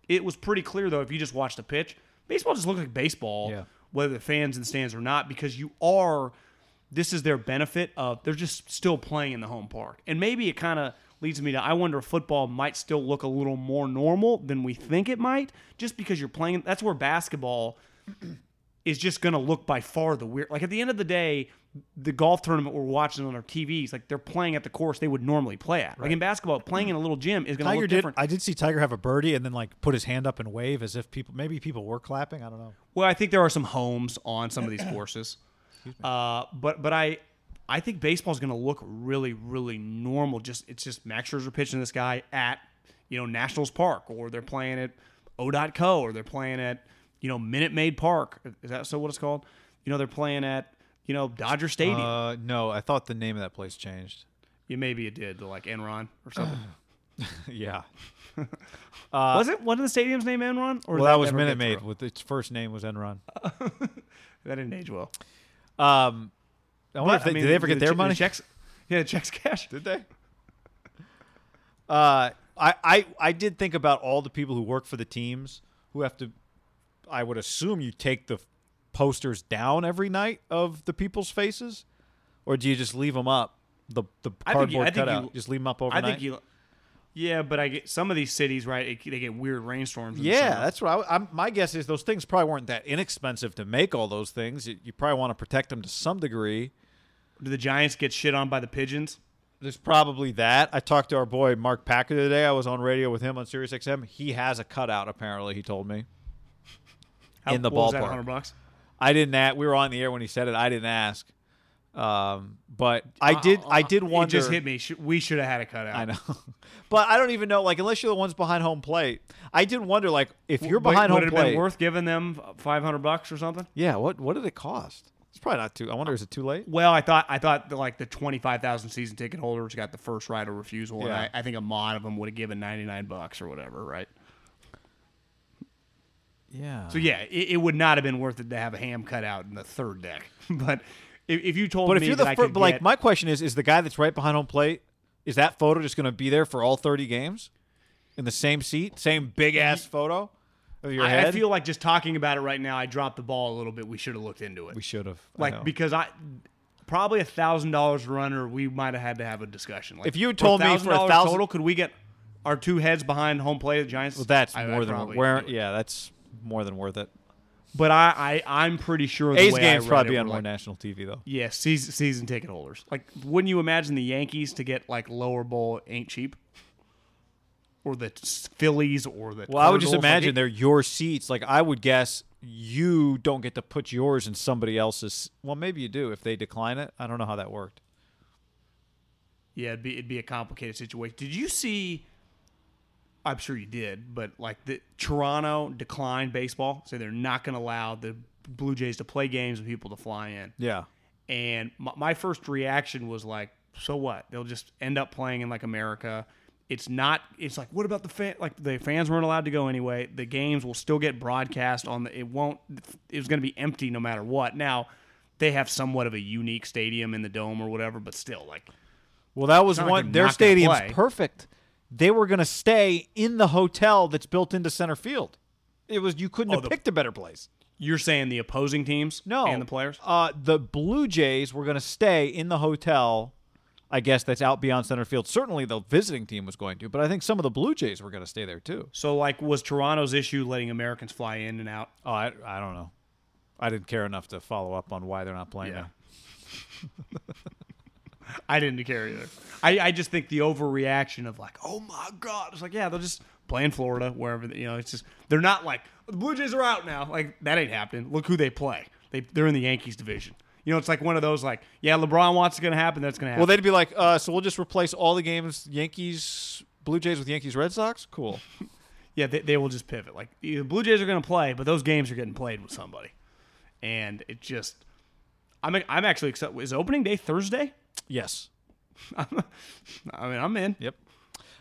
It was pretty clear though if you just watched a pitch, baseball just looked like baseball, Yeah. Whether the fans in the stands or not, because you are. This is their benefit of they're just still playing in the home park, and maybe it kind of leads me to I wonder if football might still look a little more normal than we think it might, just because you're playing. That's where basketball is just going to look by far the weird. Like at the end of the day, the golf tournament we're watching on our TVs, like they're playing at the course they would normally play at. Like in basketball, playing in a little gym is going to look did. different. I did see Tiger have a birdie and then like put his hand up and wave as if people maybe people were clapping. I don't know. Well, I think there are some homes on some of these courses, uh, but but I I think baseball is going to look really really normal. Just it's just Max Scherzer pitching this guy at you know Nationals Park, or they're playing at O.co, or they're playing at you know Minute Maid Park. Is that so? What it's called? You know they're playing at you know Dodger Stadium. Uh, no, I thought the name of that place changed. yeah, maybe it did, to like Enron or something. yeah. was it? one of the stadium's name Enron? Or Well, did that was never Minute Maid. With its first name was Enron. That didn't age well. Um, I wonder But, if they, I mean, did they ever the get their che- the money? Checks, yeah, the checks cash. Did they? Uh, I, I I did think about all the people who work for the teams who have to. I would assume you take the posters down every night of the people's faces, or do you just leave them up? The the I think you- cardboard I think cutout. you- just leave them up overnight. I think you. Yeah, but I get some of these cities right. It, they get weird rainstorms. in Yeah, that's what I, I'm, my guess is. Those things probably weren't that inexpensive to make. All those things, you, you probably want to protect them to some degree. Do the Giants get shit on by the pigeons? There's probably that. I talked to our boy Mark Packer today. I was on radio with him on Sirius XM. He has a cutout. Apparently, he told me. In the what was that, ballpark. 100 bucks. I didn't. Ask, we were on the air when he said it. I didn't ask. Um, but I did. I did wonder. Uh, It just hit me. We should have had a cutout. I know, but I don't even know. Like, unless you're the ones behind home plate, I did wonder. Like, if you're But behind would home it have plate, been worth giving them 500 bucks or something? yeah. What What did it cost? It's probably not too. I wonder, is it too late? Well, I thought I thought the, like the 25,000 season ticket holders got the first right of refusal, and I, I think a mod of them would have given 99 bucks or whatever, right? Yeah. So yeah, it, it would not have been worth it to have a ham cut out in the third deck. but if, if you told me, But if you're the I fir- like get- my question is, is the guy that's right behind home plate, is that photo just going to be there for all 30 games, in the same seat, same big ass photo of your I, head? I feel like just talking about it right now, I dropped the ball a little bit. We should have looked into it. we should have. like because I probably a thousand dollars runner, we might have had to have a discussion. Like, If you had told me for a $1,000 thousand- total, could we get our two heads behind home plate the Giants? Well, that's I- more than probably where. Yeah, that's more than worth it. But I, I I'm pretty sure the A's way games I probably be on more like, national TV though. Yeah, season, season ticket holders. Like, wouldn't you imagine the Yankees to get like lower bowl ain't cheap, or the Phillies, or the Well, I would just Cardinals? Like, imagine they're your seats. Like I would guess you don't get to put yours in somebody else's. Well, maybe you do if they decline it. I don't know how that worked. Yeah, it'd be it'd be a complicated situation. Did you see? I'm sure you did, but like the Toronto declined baseball, so they're not going to allow the Blue Jays to play games and people to fly in. Yeah. And my, my first reaction was like, so what? They'll just end up playing in like America. It's not. It's like, what about the fan? Like the fans weren't allowed to go anyway. The games will still get broadcast on the. It won't. It was going to be empty no matter what. Now they have somewhat of a unique stadium in the dome or whatever, but still, like Well, that was not like one. their stadium's perfect. They were going to stay in the hotel that's built into center field. It was you couldn't Oh, have the- picked a better place. You're saying the opposing teams No, and the players? Uh, the Blue Jays were going to stay in the hotel. I guess that's out beyond center field. Certainly, the visiting team was going to, but I think some of the Blue Jays were going to stay there too. So, like, was Toronto's issue letting Americans fly in and out? Oh, I, I don't know. I didn't care enough to follow up on why they're not playing Yeah. I didn't care either. I, I just think the overreaction of like, oh my god, it's like, yeah, they'll just play in Florida, wherever you know. It's just they're not like the Blue Jays are out now. Like that ain't happening. Look who they play. They they're in the Yankees division. You know, it's like one of those like, yeah, LeBron wants it's gonna happen. That's gonna happen. Well, they'd be like, uh, so we'll just replace all the games Yankees, Blue Jays with Yankees, Red Sox. Cool. yeah, they, they will just pivot. Like the Blue Jays are gonna play, but those games are getting played with somebody, and it just. I'm I'm actually excited. Is opening day Thursday? Yes. I mean, I'm in. Yep.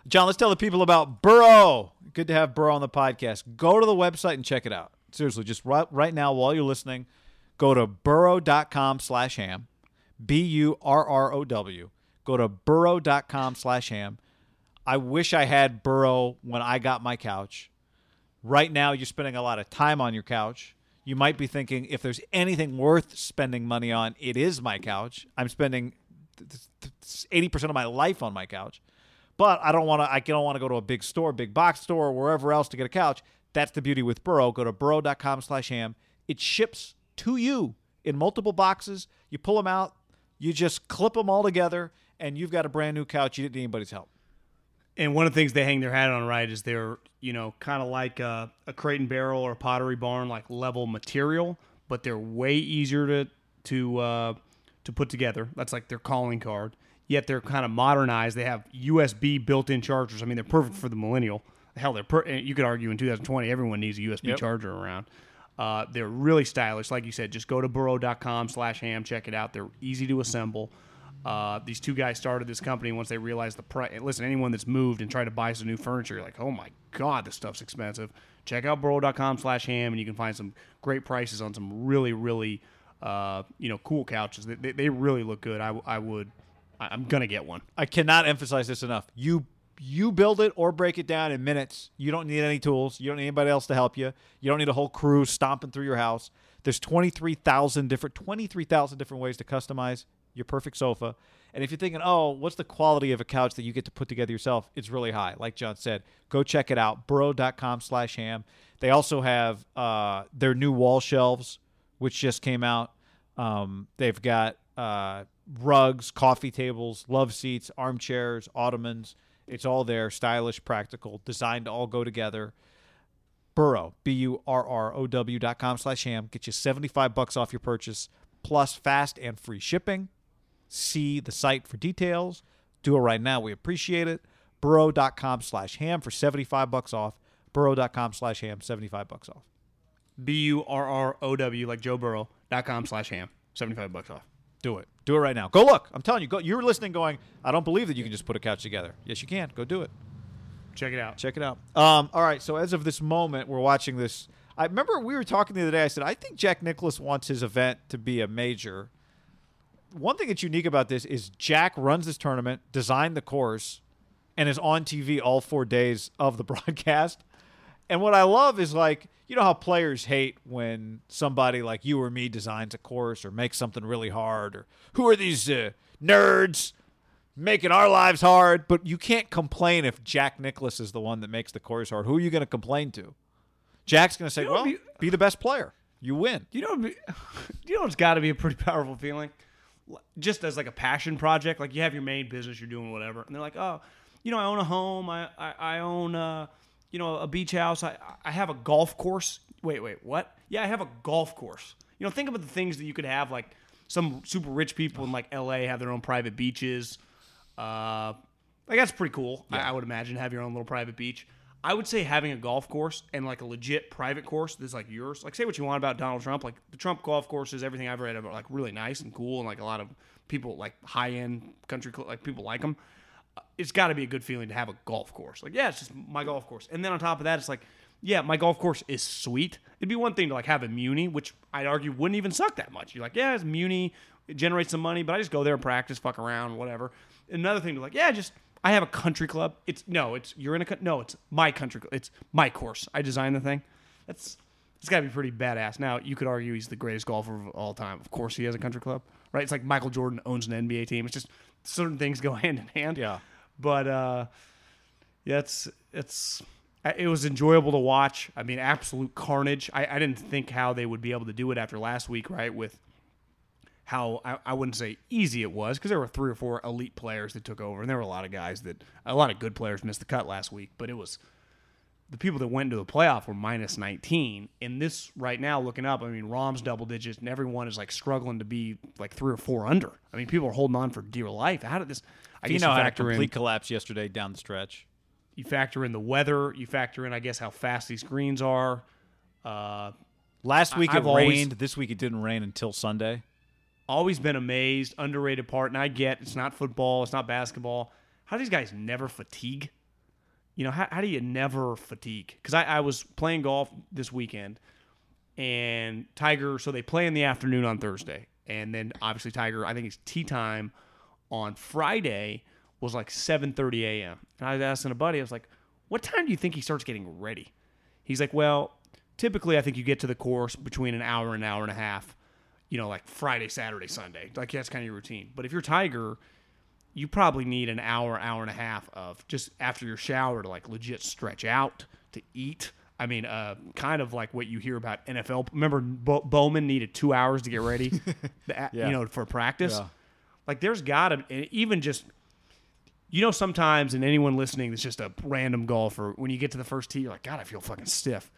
John, let's tell the people about Burrow. Good to have Burrow on the podcast. Go to the website and check it out. Seriously, just right, right now while you're listening, go to burrow.com slash ham. B U R R O W. Go to burrow.com slash ham. I wish I had Burrow when I got my couch. Right now, you're spending a lot of time on your couch. You might be thinking, if there's anything worth spending money on, it is my couch. I'm spending eighty percent of my life on my couch, but I don't want to. I don't want to go to a big store, big box store, or wherever else to get a couch. That's the beauty with Burrow. Go to burrow.com/ham. It ships to you in multiple boxes. You pull them out, you just clip them all together, and you've got a brand new couch. You didn't need anybody's help. And one of the things they hang their hat on, right, is they're you know kind of like a, a crate and barrel or a pottery barn like level material, but they're way easier to to uh, to put together. That's like their calling card. Yet they're kind of modernized. They have USB built-in chargers. I mean, they're perfect for the millennial. Hell, they're per- you could argue in 2020 everyone needs a USB Yep. charger around. Uh, they're really stylish, like you said. Just go to burrow.com/ham, check it out. They're easy to assemble. Uh, these two guys started this company once they realized the price. Listen, anyone that's moved and tried to buy some new furniture, you're like, oh my god, this stuff's expensive. Check out burrow.com/ham, and you can find some great prices on some really, really, uh, you know, cool couches. They, they, they really look good. I, I would, I- I'm gonna get one. I cannot emphasize this enough. You you build it or break it down in minutes. You don't need any tools. You don't need anybody else to help you. You don't need a whole crew stomping through your house. There's 23,000 different 23,000 different ways to customize your perfect sofa. And if you're thinking, "Oh, what's the quality of a couch that you get to put together yourself?" It's really high. Like John said, go check it out. burrow.com/ham. They also have uh, their new wall shelves which just came out. Um, they've got uh, rugs, coffee tables, love seats, armchairs, ottomans. It's all there, stylish, practical, designed to all go together. Burrow, B U R R O W dot com slash ham. Get you 75 bucks off your purchase, plus fast and free shipping. See the site for details. Do it right now. We appreciate it. Burrow.com slash ham for 75 bucks off. Burrow.com slash ham, 75 bucks off. B U R R O W like Joe Burrow dot com slash ham. Seventy five bucks off. Do it. Do it right now. Go look. I'm telling you. Go. You're listening, going. I don't believe that you can just put a couch together. Yes, you can. Go do it. Check it out. Check it out. Um. All right. So as of this moment, we're watching this. I remember we were talking the other day. I said I think Jack Nicklaus wants his event to be a major. One thing that's unique about this is Jack runs this tournament, designed the course, and is on TV all four days of the broadcast. And what I love is like, you know how players hate when somebody like you or me designs a course or makes something really hard or who are these uh, nerds making our lives hard? But you can't complain if Jack Nicklaus is the one that makes the course hard. Who are you going to complain to? Jack's going to say, You know, "Well, be- be the best player. You win." You know, you know, it's got to be a pretty powerful feeling, just as like a passion project. Like you have your main business, you're doing whatever, and they're like, oh, you know, I own a home, I I, I own uh, you know, a beach house, I I have a golf course. Wait, wait, what? Yeah, I have a golf course. You know, think about the things that you could have, like some super rich people in like L.A. have their own private beaches. Uh, like that's pretty cool. I, I would imagine have your own little private beach. I would say having a golf course and like a legit private course that's like yours. Like say what you want about Donald Trump. Like the Trump golf courses, everything I've read about, like really nice and cool, and like a lot of people like high end country like people like them. It's got to be a good feeling to have a golf course. Like yeah, it's just my golf course. And then on top of that, it's like yeah, my golf course is sweet. It'd be one thing to like have a Muni, which I'd argue wouldn't even suck that much. You're like yeah, it's Muni, it generates some money, but I just go there and practice, fuck around, whatever. Another thing to like yeah, just I have a country club. It's no, it's you're in a no, it's my country. It's my course. I designed the thing. That's it's got to be pretty badass. Now you could argue he's the greatest golfer of all time. Of course, he has a country club, right? It's like Michael Jordan owns an NBA team. It's just certain things go hand in hand. Yeah. but uh, yeah, it's it's it was enjoyable to watch. I mean, absolute carnage. I, I didn't think how they would be able to do it after last week, right? With how I, I wouldn't say easy it was because there were three or four elite players that took over, and there were a lot of guys that a lot of good players missed the cut last week. But it was the people that went into the playoff were minus 19. And this right now, looking up, I mean, Rahm's double digits, and everyone is like struggling to be like three or four under. I mean, people are holding on for dear life. How did this? I guess Finau you had a factor complete in collapse yesterday down the stretch. you factor in the weather, you factor in, I guess, how fast these greens are. Uh, Last week I've it always- rained. This week it didn't rain until Sunday. always been amazed, underrated part, and I get it's not football, it's not basketball. How do these guys never fatigue? You know, how, how do you never fatigue? Because I, I was playing golf this weekend, and Tiger, so they play in the afternoon on Thursday, and then obviously Tiger, I think it's tee time on Friday was like 7:30 a.m. And I was asking a buddy, I was like, "What time do you think he starts getting ready?" He's like, "Well, typically I think you get to the course between an hour and an hour and a half." you know, like Friday, Saturday, Sunday. Like that's kind of your routine. But if you're Tiger, you probably need an hour, hour and a half of just after your shower to like legit stretch out, to eat. I mean, uh, kind of like what you hear about NFL. Remember, Bo- Bowman needed two hours to get ready, the- Yeah. you know, for practice. Yeah. Like, there's got to, even just, you know, sometimes, and anyone listening that's just a random golfer, when you get to the first tee, you're like, God, I feel fucking stiff.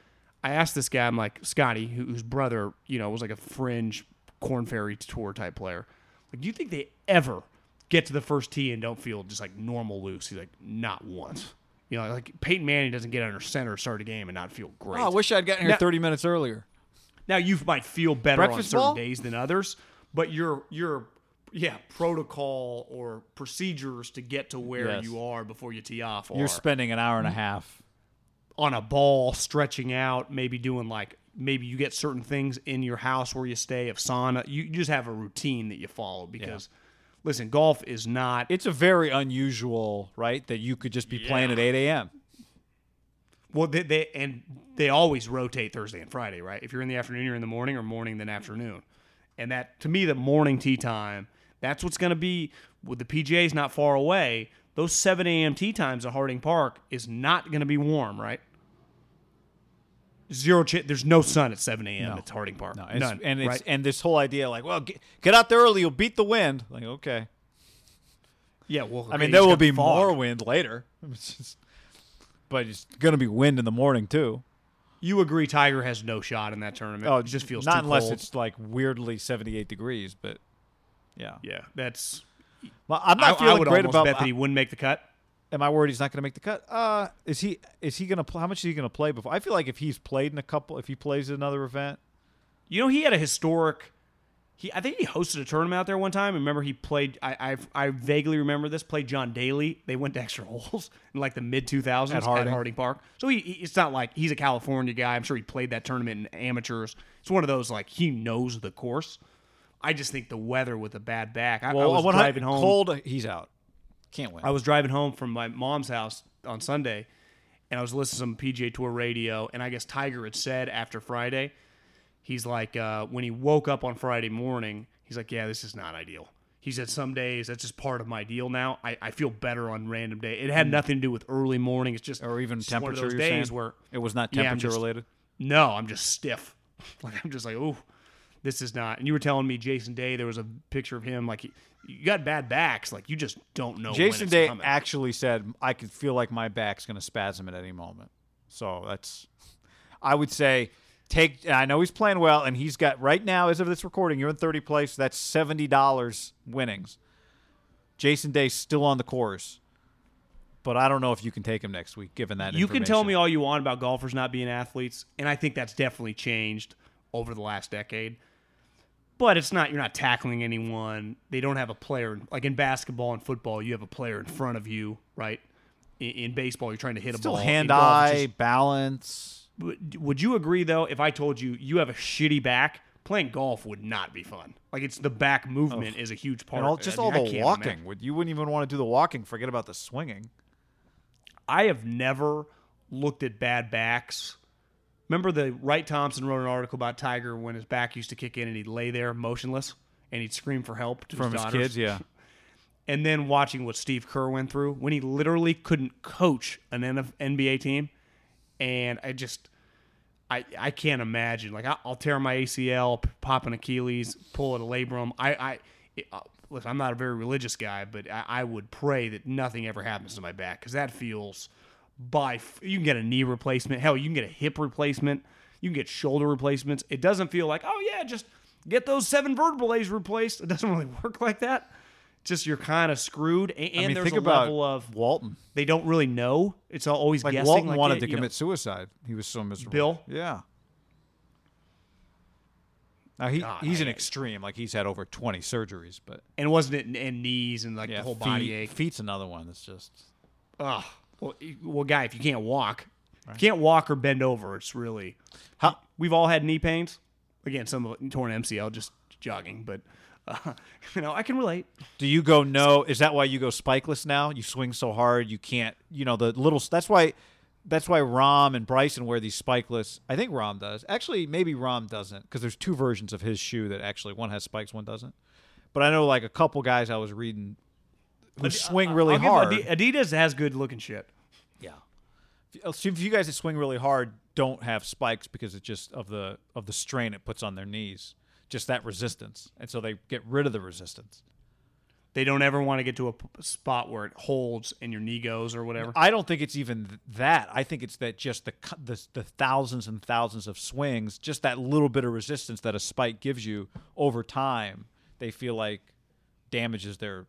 I asked this guy, I'm like, Scotty, who- whose brother, you know, was like a fringe Korn Ferry Tour type player. Like, do you think they ever get to the first tee and don't feel just like normal loose? He's like, not once. You know, like Peyton Manning doesn't get under center start a game and not feel great. Oh, I wish I'd gotten here Now- 30 minutes earlier. Now you might feel better Breakfast on certain ball? days than others, but your your yeah protocol or procedures to get to where Yes. you are before you tee off You're spending an hour and a half. on a ball, stretching out, maybe doing like maybe you get certain things in your house where you stay of sauna. You, you just have a routine that you follow because listen, golf is not It's a very unusual, right, that you could just be playing at 8 a.m. Well, they, they and they always rotate Thursday and Friday, right? If you're in the afternoon, you're in the morning, or morning then afternoon. And that to me, the morning tee time, that's what's going to be. With the PGA's not far away, those 7 a.m. tee times at Harding Park is not going to be warm, right? Zero. Ch- there's no sun at 7 a.m. No. at Harding Park. No, it's, None. and it's right? and this whole idea, like, well, get, get out there early, you'll beat the wind. Like, okay. yeah. Well, I mean, there will be fog. more wind later, It's just- but it's going to be wind in the morning too. You agree? Tiger has no shot in that tournament. Oh, it just feels not unless cold. it's like weirdly 78 degrees, but yeah. yeah. That's. Well, I'm not I feeling would great almost about. bet that he wouldn't make the cut. Am I worried he's not going to make the cut? Uh, is he? Is he going to? Pl- how much is he going to play before? I feel like if he's played in a couple, if he plays another event, You know, he had a historic. He, I think he hosted a tournament out there one time. Remember, he played. I, I, I vaguely remember this. Played John Daly. They went to extra holes in like the mid two thousands At Harding. Park. So he, he- it's not like he's a California guy. I'm sure he played that tournament in amateurs. It's one of those like he knows the course. I just think the weather with a bad back. I, I was driving home. cold, he's out. Can't win. I was driving home from my mom's house on Sunday, and I was listening to some PGA Tour radio, and I guess Tiger had said after Friday, he's like, uh, when he woke up on Friday morning, he's like, yeah, this is not ideal. He said some days that's just part of my deal now. I, I feel better on random day. It had nothing to do with early morning. It's just or even one temperature. those days saying? where it was not Yeah, temperature just- related. no, I'm just stiff. Like I'm just like, oh, this is not. And you were telling me Jason Day, there was a picture of him like he, you got bad backs, like you just don't know. when Jason it's Day coming. actually said, "I could feel like my back's going to spasm at any moment." So that's, I would say, take. I know he's playing well, and he's got right now, as of this recording, you're in 30 place. That's seventy dollars winnings. Jason Day's still on the course, but I don't know if you can take him next week, given that. You can tell me all you want about golfers not being athletes, and I think that's definitely changed over the last decade. But it's not. You're not tackling anyone. They don't have a player like in basketball and football. You have a player in front of you, right? In, in baseball, you're trying to hit a still ball. In hand golf, eye just- balance. Would- you agree though? If I told you you have a shitty back, playing golf would not be fun. Like it's the back movement is a huge part. And all, of it. just I all mean, I the walking. imagine. Would you wouldn't even want to do the walking? Forget about the swinging. I have never looked at bad backs. Remember the Wright Thompson wrote an article about Tiger when his back used to kick in and he'd lay there motionless and he'd scream for help to From his, his kids, yeah. And then watching what Steve Kerr went through when he literally couldn't coach an NBA team, and I just, I I can't imagine. Like I- I'll tear my ACL, pop an Achilles, pull at a labrum. I I. It, uh, Listen, I'm not a very religious guy, but I, I would pray that nothing ever happens to my back because that feels by f- you can get a knee replacement. Hell, you can get a hip replacement. You can get shoulder replacements. It doesn't feel like oh yeah, just get those seven vertebrae replaced. It doesn't really work like that. Just you're kind of screwed, and, I mean, there's think a about level of Walton. they don't really know. It's always Like guessing. Walton like, wanted yeah, to you know, commit suicide. He was so miserable. Bill? Yeah. Now he God, he's an extreme. Like he's had over twenty surgeries, but and wasn't it in, in knees and like yeah, the whole feet, body ache? Feet's another one. That's just Ugh. Well, well, guy, if you can't walk, if you can't walk or bend over, it's really. How- We've all had knee pains. Again, some of it torn MCL, just jogging, but uh, you know I can relate. Do you go no? Is that why you go spikeless now? You swing so hard you can't. You know the little. That's why. That's why Rahm and Bryson wear these spikeless. I think Rahm does. Actually, maybe Rahm doesn't because there's two versions of his shoe that actually one has spikes, one doesn't. But I know like a couple guys I was reading who swing really I'll give hard. Adi- Adidas has good looking shit. Yeah. If uh, if you guys that swing really hard don't have spikes because it's just of the of the strain it puts on their knees, just that resistance, and so they get rid of the resistance. They don't ever want to get to a p- spot where it holds and your knee goes or whatever. I don't think it's even th- that. I think it's that just the, cu- the the thousands and thousands of swings, just that little bit of resistance that a spike gives you over time, they feel like damages their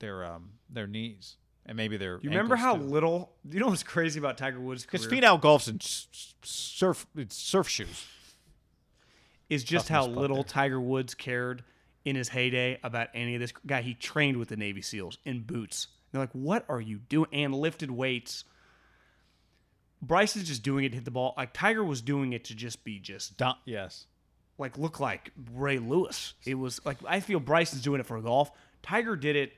their um their knees and maybe their. you remember how too. little? You know what's crazy about Tiger Woods' Because Finau golfs in s- surf it's surf shoes. is just how little there. Tiger Woods cared in his heyday about any of this. Guy, he trained with the Navy SEALs in boots. They're like, "What are you doing?" And lifted weights. Bryce is just doing it to hit the ball. Like Tiger was doing it to just be just Don- yes. like look like Ray Lewis. It was like I feel Bryson's doing it for golf. Tiger did it.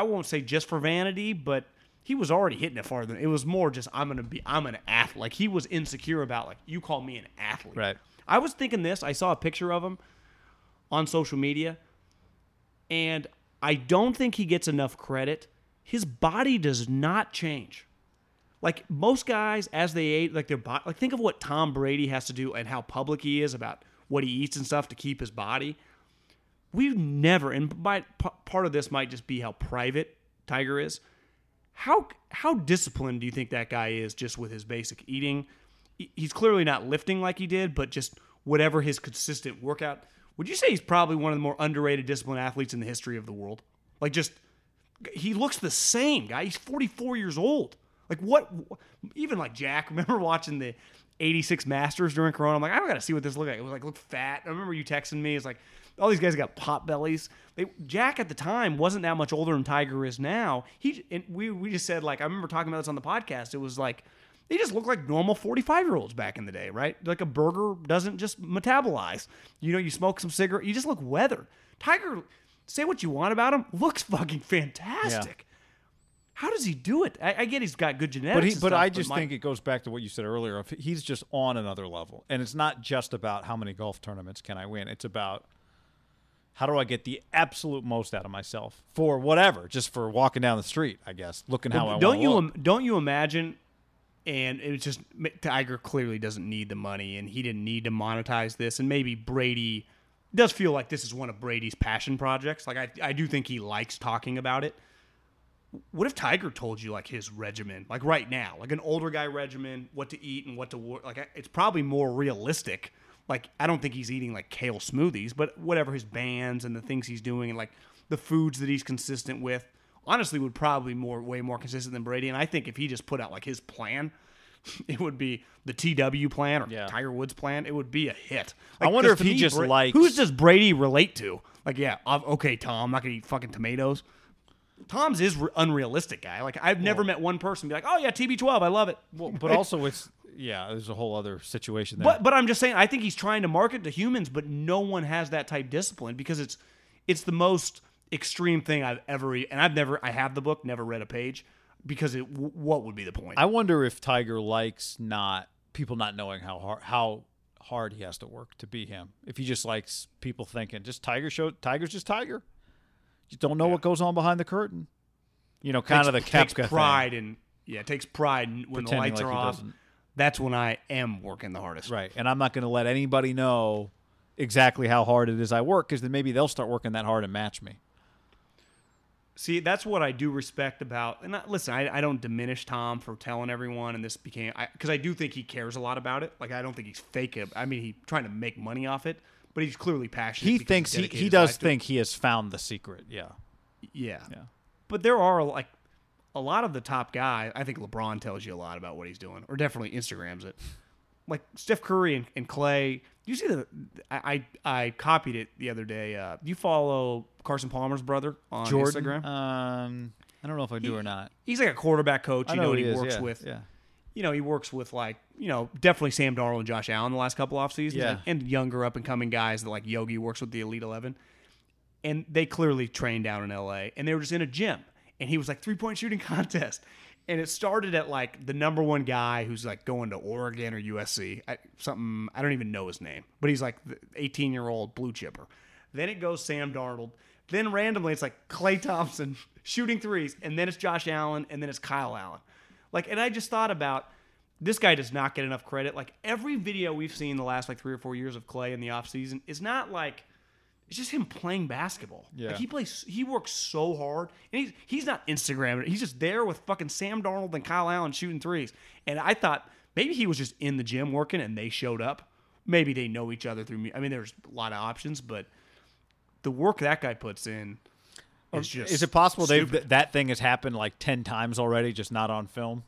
I won't say just for vanity, but he was already hitting it farther. It was more just I'm gonna be I'm an athlete. Like he was insecure about like you call me an athlete. Right. I was thinking this. I saw a picture of him on social media, and I don't think he gets enough credit. His body does not change. Like most guys, as they age, like their body, like think of what Tom Brady has to do and how public he is about what he eats and stuff to keep his body. We've never, and by, p- part of this might just be how private Tiger is. How how disciplined do you think that guy is just with his basic eating? He's clearly not lifting like he did, but just whatever his consistent workout. Would you say he's probably one of the more underrated disciplined athletes in the history of the world? Like just he looks the same, guy. He's 44 years old. Like what? Even like Jack. Remember watching the 86 Masters during Corona? I'm like, I don't got to see what this look like. It was like look fat. I remember you texting me. It's like all these guys got pot bellies. They, Jack at the time wasn't that much older than Tiger is now. He and we we just said like I remember talking about this on the podcast. It was like they just look like normal 45 year olds back in the day, right? Like a burger doesn't just metabolize. You know, you smoke some cigarette, you just look weathered. Tiger, say what you want about him, looks fucking fantastic. How does he do it? I, I get he's got good genetics. But he, but stuff, I just my- think it goes back to what you said earlier. Of he's just on another level, and it's not just about how many golf tournaments can I win. It's about how do I get the absolute most out of myself for whatever, just for walking down the street. I guess looking how I don't you look. im- don't you imagine? And it's just Tiger clearly doesn't need the money, and he didn't need to monetize this. And maybe Brady does feel like this is one of Brady's passion projects. Like I, I do think he likes talking about it. What if Tiger told you like his regimen, like right now, like an older guy regimen, what to eat and what to work? Like it's probably more realistic. Like I don't think he's eating like kale smoothies, but whatever his bands and the things he's doing and like the foods that he's consistent with, honestly, would probably more way more consistent than Brady. And I think if he just put out like his plan, it would be the TW plan or Yeah. Tiger Woods plan. It would be a hit. I wonder if he just likes- who's does Brady relate to? Like, yeah, I'm- okay, Tom, I'm not gonna eat fucking tomatoes. Tom's is re- unrealistic guy. Like I've never met one person be like, "Oh yeah, TB12, I love it." Well, but also it's yeah, there's a whole other situation there. But but I'm just saying, I think he's trying to market to humans, but no one has that type discipline because it's it's the most extreme thing I've ever. And I've never, I have the book, never read a page because it. What would be the point? I wonder if Tiger likes not people not knowing how hard how hard he has to work to be him. If he just likes people thinking just Tiger show Tiger's just Tiger. You don't know what goes on behind the curtain. You know, kind takes, of the takes Koepka thing. pride and yeah, it takes pride in- when the Pretending lights like are off. doesn't. That's when I am working the hardest. Right. And I'm not going to let anybody know exactly how hard it is I work because then maybe they'll start working that hard and match me. See, that's what I do respect about. And I, listen, I, I don't diminish Tom for telling everyone, and this became because I, do think he cares a lot about it. Like I don't think he's fake. it. I mean, he's trying to make money off it, but he's clearly passionate. He thinks he, he does think he has found the secret. Yeah. Yeah. Yeah. But there are like a lot of the top guy, I think LeBron tells you a lot about what he's doing, or definitely Instagrams it. Like Steph Curry and, and Klay. You see the I, I I copied it the other day. Uh, you follow Carson Palmer's brother on Jordan. Instagram? Um, I don't know if I do or not. He's like a quarterback coach. I You know know, he he, is, works yeah, with. yeah. You know, he works with like you know definitely Sam Darnold and Josh Allen the last couple off seasons, Yeah. and younger up and coming guys that like Yogi works with the Elite Eleven, and they clearly train down in L.A. and they were just in a gym, and he was like three point shooting contest, and it started at like the number one guy who's like going to Oregon or USC, something I don't even know his name, but he's like the eighteen year old blue chipper. Then it goes Sam Darnold. Then randomly it's like Klay Thompson shooting threes, and then it's Josh Allen, and then it's Kyle Allen. Like, and I just thought about this guy does not get enough credit. Like every video we've seen the last like three or four years of Klay in the offseason is not like it's just him playing basketball. Yeah. Like he plays he works so hard. And he's he's not Instagramming it. He's just there with fucking Sam Darnold and Kyle Allen shooting threes. And I thought maybe he was just in the gym working and they showed up. Maybe they know each other through me. I mean, there's a lot of options, but the work that guy puts in is just Is it possible they've stupid. th- that thing has happened like ten times already, just not on film?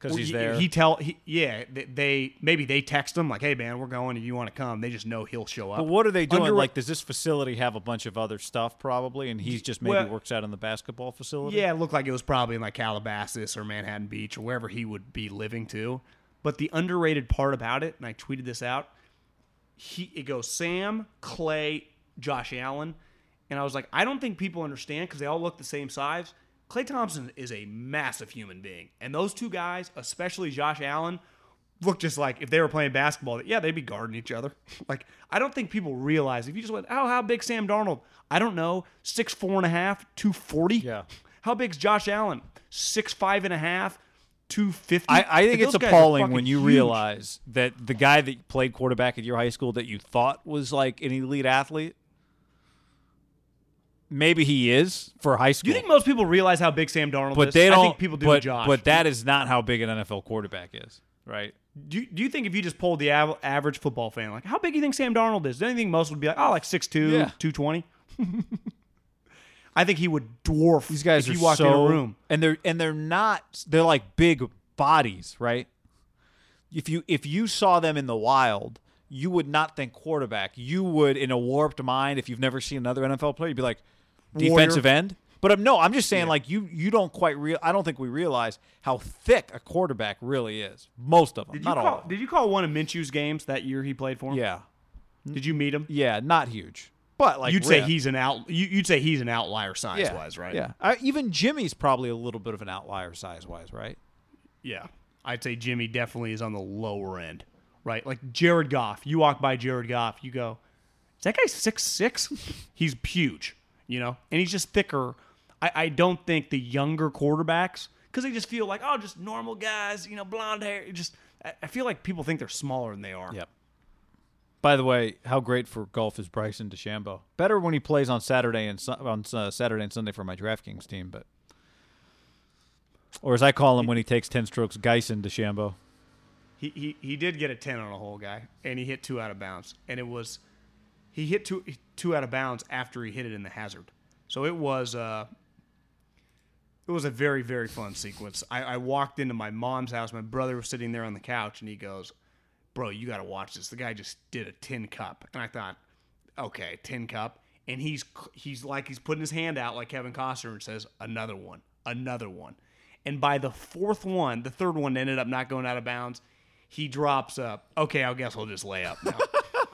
Because Well, he's he- there. He tell he, yeah they, maybe they text him like hey man we're going and you want to come they just know he'll show up. but what are they doing? Under- like, does this facility have a bunch of other stuff probably, and he's just maybe Well- works out in the basketball facility? yeah, it looked like it was probably in like Calabasas or Manhattan Beach or wherever he would be living too. But the underrated part about it, and I tweeted this out, he it goes Sam, Klay, Josh Allen, and I was like, I don't think people understand because they all look the same size. Klay Thompson is a massive human being, and those two guys, especially Josh Allen, look just like if they were playing basketball. Yeah, they'd be guarding each other. like I don't think people realize if you just went, oh, how big Sam Darnold? I don't know, six four and a half, two forty. Yeah. How big's Josh Allen? Six five and a half, two fifty. I, I think it's appalling when you realize that the guy that played quarterback at your high school that you thought was like an elite athlete, maybe he is for high Do school. you think most people realize how big Sam Darnold but is? they don't. I think people do but, Josh. But that is not how big an NFL quarterback is, right? do, you- do you think if you just pulled the av- average football fan, like how big do you think Sam Darnold is? Do you think most would be like, oh, like 6'2", Yeah. 220? I think he would dwarf These guys if you walked so, in a room. and they're and they're not. They're like big bodies, right? If you if you saw them in the wild, you would not think quarterback. You would, in a warped mind, if you've never seen another NFL player, you'd be like defensive end. But um, no, I'm just saying, like you you don't quite real. I don't think we realize how thick a quarterback really is. Most of them, Did not all. of them. did you call one of Minshew's games that year he played for him? Yeah, Did you meet him? yeah, not huge. but like you'd say he's an out. You, you'd say he's an outlier size yeah, wise, right? Yeah, uh, even Jimmy's probably a little bit of an outlier size wise, right? Yeah. I'd say Jimmy definitely is on the lower end, right? Like Jared Goff. You walk by Jared Goff, you go, is that guy six six? he's huge, you know, and he's just thicker. I, I don't think the younger quarterbacks, because they just feel like, oh, just normal guys, you know, blonde hair. it Just I I feel like people think they're smaller than they are. Yep. By the way, how great for golf is Bryson DeChambeau? Better when he plays on Saturday and on uh, Saturday and Sunday for my DraftKings team, but or as I call him when he takes ten strokes, Geisen DeChambeau. He, he he did get a ten on a hole guy, and he hit two out of bounds, and it was he hit two two out of bounds after he hit it in the hazard. So it was uh it was a very very fun sequence. I, I walked into my mom's house. My brother was sitting there on the couch, and he goes, "Bro, you got to watch this. The guy just did a tin cup." And I thought, "Okay, tin cup." And he's he's like he's putting his hand out like Kevin Costner and says, "Another one, another one." And by the fourth one, the third one ended up not going out of bounds. He drops up. Okay, I guess I'll just lay up now.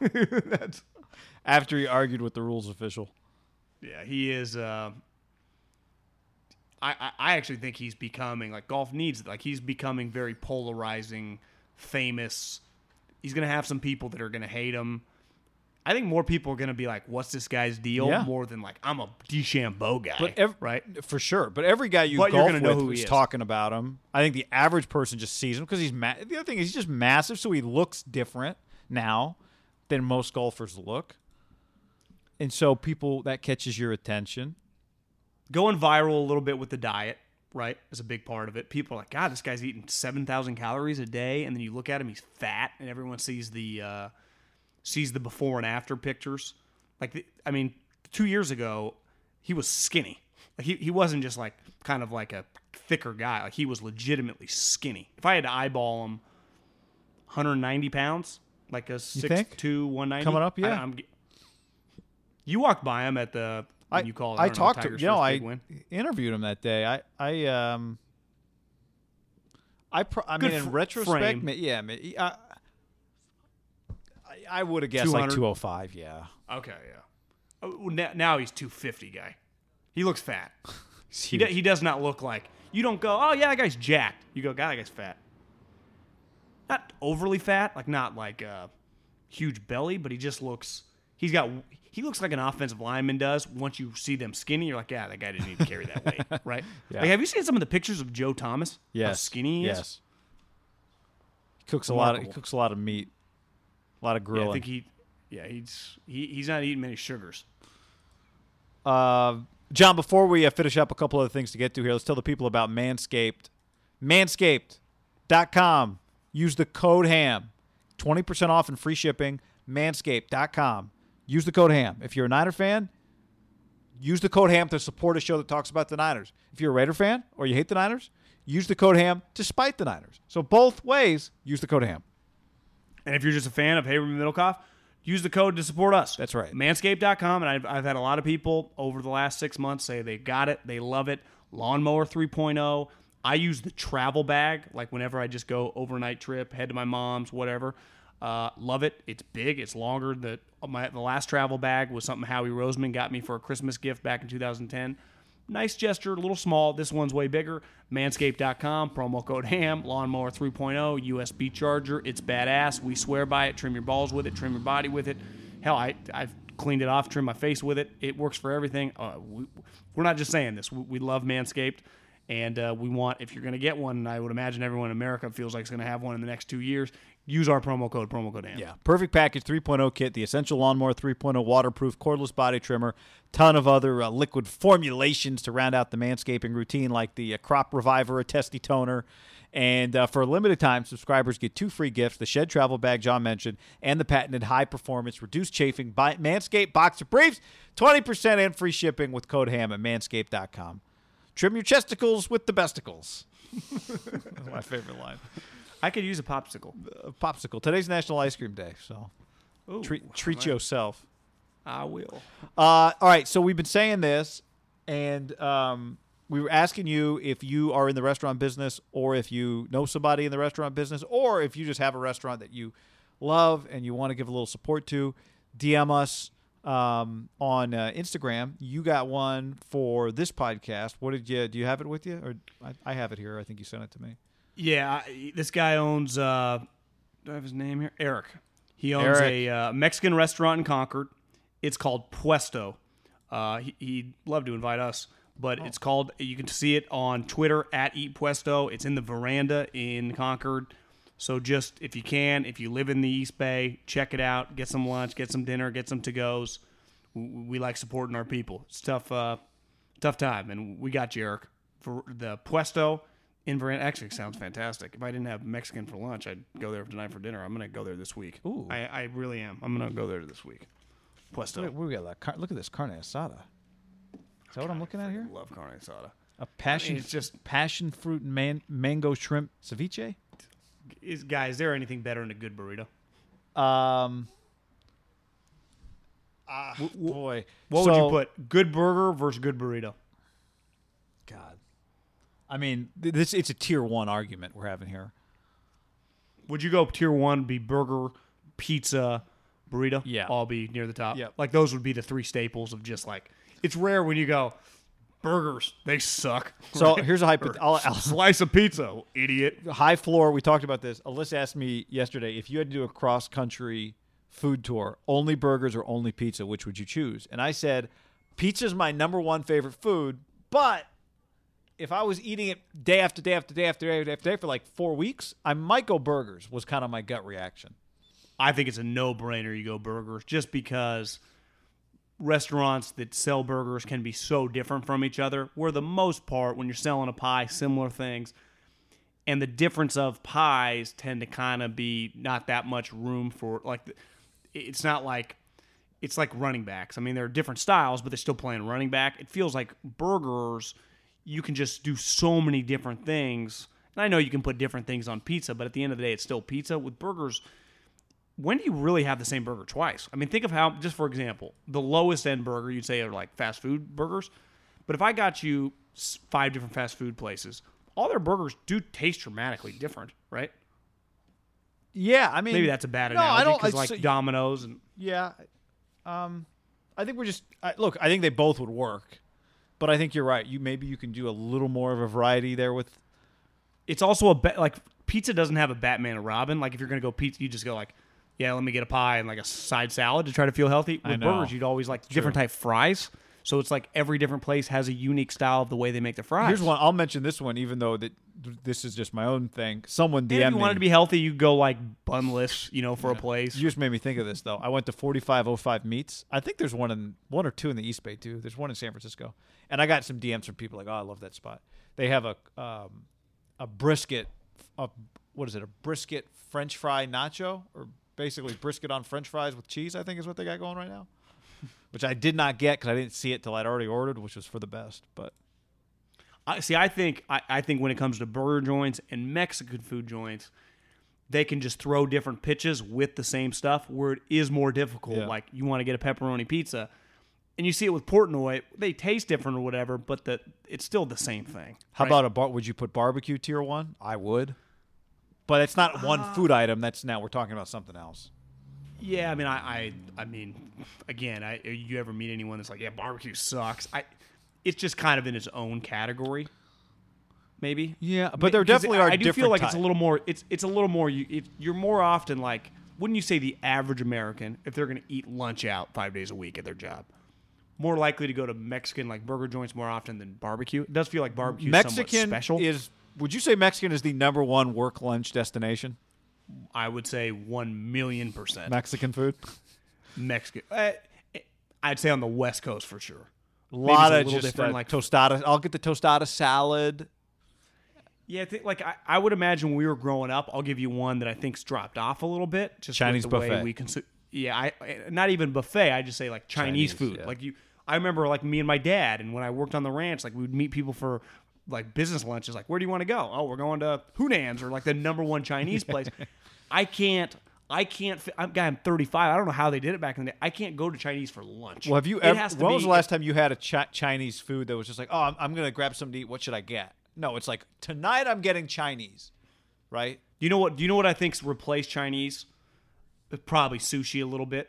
That's After he argued with the rules official. yeah, he is. Uh, I, I actually think he's becoming like golf needs like he's becoming very polarizing, famous. He's gonna have some people that are gonna hate him. I think more people are gonna be like, "What's this guy's deal?" Yeah. More than like, "I'm a DeChambeau guy." But ev- right? for sure. But every guy you But you're golf gonna know with who is. talking about him. I think the average person just sees him because he's ma- the other thing is he's just massive, so he looks different now than most golfers look, and so people that catches your attention. Going viral a little bit with the diet, right, is a big part of it. People are like, "God, this guy's eating seven thousand calories a day," and then you look at him, he's fat, and everyone sees the uh, sees the before and after pictures. Like, the, I mean, two years ago, he was skinny. Like he, he wasn't just like kind of like a thicker guy. Like he was legitimately skinny. If I had to eyeball him, 190 pounds, like a six think? two, 190. Coming up, yeah. I, you walked by him at the I you call it. I don't know, talked to you know I win. interviewed him that day. I I um. I pro- I Good mean, in retrospect, ma- yeah, ma- I, I, I would have guessed like 205, yeah. Okay, yeah. Oh, now, now he's 250 guy. He looks fat. He, He he does not look like. You don't go, oh, yeah, that guy's jacked. You go, God, that guy's fat. Not overly fat, like not like a huge belly, but he just looks. He's got. He looks like an offensive lineman does. Once you see them skinny, you're like, yeah, that guy didn't need to carry that weight, right? Yeah. Like, have you seen some of the pictures of Joe Thomas? How skinny he is. yes. He cooks a lot. Of, he cooks a lot of meat, a lot of Yeah, grilling. I think he. Yeah, he's he, he's not eating many sugars. Uh, John, before we uh, finish up, a couple other things to get to here. Let's tell the people about Manscaped. Manscaped.com. Use the code HAM. 20% off and free shipping. Manscaped.com. Use the code HAM. If you're a Niner fan, use the code HAM to support a show that talks about the Niners. If you're a Raider fan or you hate the Niners, use the code HAM to spite the Niners. So both ways, use the code HAM. And if you're just a fan of Haberman Middlekauff, use the code to support us. That's right. Manscaped.com. And I've, I've had a lot of people over the last six months say they got it, they love it. Lawnmower 3.0. I use the travel bag, like whenever I just go overnight trip, head to my mom's, whatever. Uh, love it. It's big. It's longer. The my the last travel bag was something Howie Roseman got me for a Christmas gift back in 2010. Nice gesture, a little small. This one's way bigger. Manscaped.com, promo code HAM, lawnmower 3.0, USB charger. It's badass. We swear by it. Trim your balls with it, trim your body with it. Hell, I, I've cleaned it off, trimmed my face with it. It works for everything. Uh, we, we're not just saying this. We, we love Manscaped. And uh, we want, if you're going to get one, and I would imagine everyone in America feels like it's going to have one in the next two years, use our promo code, promo code HAM. Yeah. Perfect Package 3.0 kit, the Essential Lawnmower 3.0 waterproof cordless body trimmer, ton of other uh, liquid formulations to round out the manscaping routine, like the uh, Crop Reviver, a testy toner. And uh, for a limited time, subscribers get two free gifts the Shed Travel Bag John mentioned, and the patented high performance reduced chafing by Manscaped Boxer Briefs. 20% and free shipping with code HAM at manscaped.com. Trim your chesticles with the besticles. My favorite line. I could use a popsicle. Uh, popsicle. Today's National Ice Cream Day, so Ooh, treat, treat I- yourself. I will. Uh, all right, so we've been saying this, and um, we were asking you if you are in the restaurant business, or if you know somebody in the restaurant business, or if you just have a restaurant that you love and you want to give a little support to. DM us um, on uh, Instagram. You got one for this podcast. What did you? Do you have it with you, or I, I have it here? I think you sent it to me. Yeah, I, this guy owns. Uh, do I have his name here? Eric. He owns Eric. a uh, Mexican restaurant in Concord. It's called Puesto. Uh, he, he'd love to invite us, but it's called. You can see it on Twitter at Eat Puesto. It's in the veranda in Concord. So just if you can, if you live in the East Bay, check it out. Get some lunch, get some dinner, get some to goes. We, we like supporting our people. It's tough, uh, tough time, and we got you, Eric. For the Puesto in Veranda, actually sounds fantastic. If I didn't have Mexican for lunch, I'd go there tonight for dinner. I'm gonna go there this week. Ooh. I, I really am. I'm gonna go there this week. Puesto. What we got? Like, car- look at this carne asada. Is that what I'm looking at here? Love carne asada. A passion. it's just- passion fruit and man- mango shrimp ceviche. Is guys, is there anything better than a good burrito? Um. Ah, boy. What would you put? Good burger versus good burrito. God. I mean, this it's a tier one argument we're having here. Would you go tier one? Be burger, pizza, burrito. Yeah. all be near the top. Yeah. like those would be the three staples of just like. It's rare when you go burgers. They suck. So right? here's a hypo- I'll- I'll- slice of pizza, idiot. High floor. We talked about this. Alyssa asked me yesterday if you had to do a cross country food tour, only burgers or only pizza, which would you choose? And I said, pizza's my number one favorite food, but if I was eating it day after day after day after day after day for like four weeks, I might go burgers. Was kind of my gut reaction. I think it's a no-brainer. You go burgers just because restaurants that sell burgers can be so different from each other. Where the most part, when you're selling a pie, similar things, and the difference of pies tend to kind of be not that much room for like. It's not like it's like running backs. I mean, they're different styles, but they're still playing running back. It feels like burgers. You can just do so many different things. And I know you can put different things on pizza, but at the end of the day, it's still pizza. With burgers, when do you really have the same burger twice? I mean, think of how, just for example, the lowest end burger you'd say are like fast food burgers. But if I got you five different fast food places, all their burgers do taste dramatically different, right? Yeah, I mean, Maybe that's a bad no, I analogy don't. because like so- Domino's and Yeah. Um, I think we're just I, look. I think they both would work, but I think you're right. You maybe you can do a little more of a variety there with. it's also a ba- like pizza doesn't have a Batman and Robin. Like if you're gonna go pizza, you just go like, yeah, let me get a pie and like a side salad to try to feel healthy. With burgers, you'd always like different type fries. So it's like every different place has a unique style of the way they make their fries. Here's one. I'll mention this one, even though that this is just my own thing. Someone And DM'd if you wanted to be healthy, you go like bunless, you know, for a place. You just made me think of this though. I went to 4505 Meats. I think there's one in one or two in the East Bay too. There's one in San Francisco, and I got some DMs from people like, "Oh, I love that spot." They have a um, a brisket, a what is it? A brisket French fry nacho, or basically brisket on French fries with cheese. I think is what they got going right now, which I did not get because I didn't see it till I'd already ordered, which was for the best. But I see. I think I, I think when it comes to burger joints and Mexican food joints, they can just throw different pitches with the same stuff. Where it is more difficult, Yeah. like you want to get a pepperoni pizza, and you see it with Portnoy, they taste different or whatever, but the it's still the same thing. how right? about a bar? Would you put barbecue tier one? I would. But it's not one ah. food item. That's now we're talking about something else. Yeah, I mean, I, I, I mean, again, I you ever meet anyone that's like, yeah, barbecue sucks? I, it's just kind of in its own category, maybe. Yeah, but there definitely are I do feel like it's a little more. It's it's a little more. You, it, you're more often like, wouldn't you say the average American, if they're going to eat lunch out five days a week at their job, more likely to go to Mexican like burger joints more often than barbecue? It does feel like barbecue Mexican special. is. Would you say Mexican is the number one work lunch destination? I would say one million percent Mexican food. Mexican. Uh, I'd say on the West Coast for sure. A lot a of little just different, uh, like- tostada. I'll get the tostada salad. Yeah, I think, like I, I would imagine when we were growing up. I'll give you one that I think's dropped off a little bit. Just Chinese the buffet. way we consume. Yeah, I not even buffet. I just say like Chinese, Chinese, food. yeah. Like you, I remember like me and my dad, and when I worked on the ranch, like we would meet people for like business lunches. Like, where do you want to go? Oh, we're going to Hunan's or like the number one Chinese place. I can't. I can't. I'm guy. I'm 35. I don't know how they did it back in the day. I can't go to Chinese for lunch. Well, have you ever? When was the last time you had a chi- Chinese food that was just like, oh, I'm, I'm gonna grab something to eat. What should I get? No, it's like tonight I'm getting Chinese, right? You know what? Do you know what I think's replaced Chinese? Probably sushi a little bit.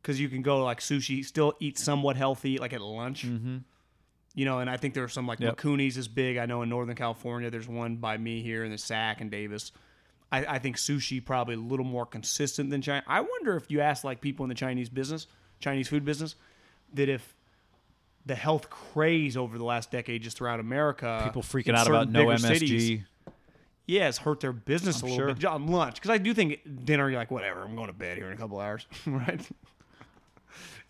because you can go like sushi, still eat somewhat healthy, like at lunch. Mm-hmm. You know, and I think there's some like Yep. Mikuni's is big. I know in Northern California, there's one by me here in the Sac and Davis. I, I think sushi probably a little more consistent than China. I wonder if you ask like people in the Chinese business, Chinese food business, that if the health craze over the last decade just throughout America, People freaking out about no MSG. cities, yeah, it's hurt their business a little sure. bit on lunch. Because I do think dinner, you're like, whatever, I'm going to bed here in a couple hours, right?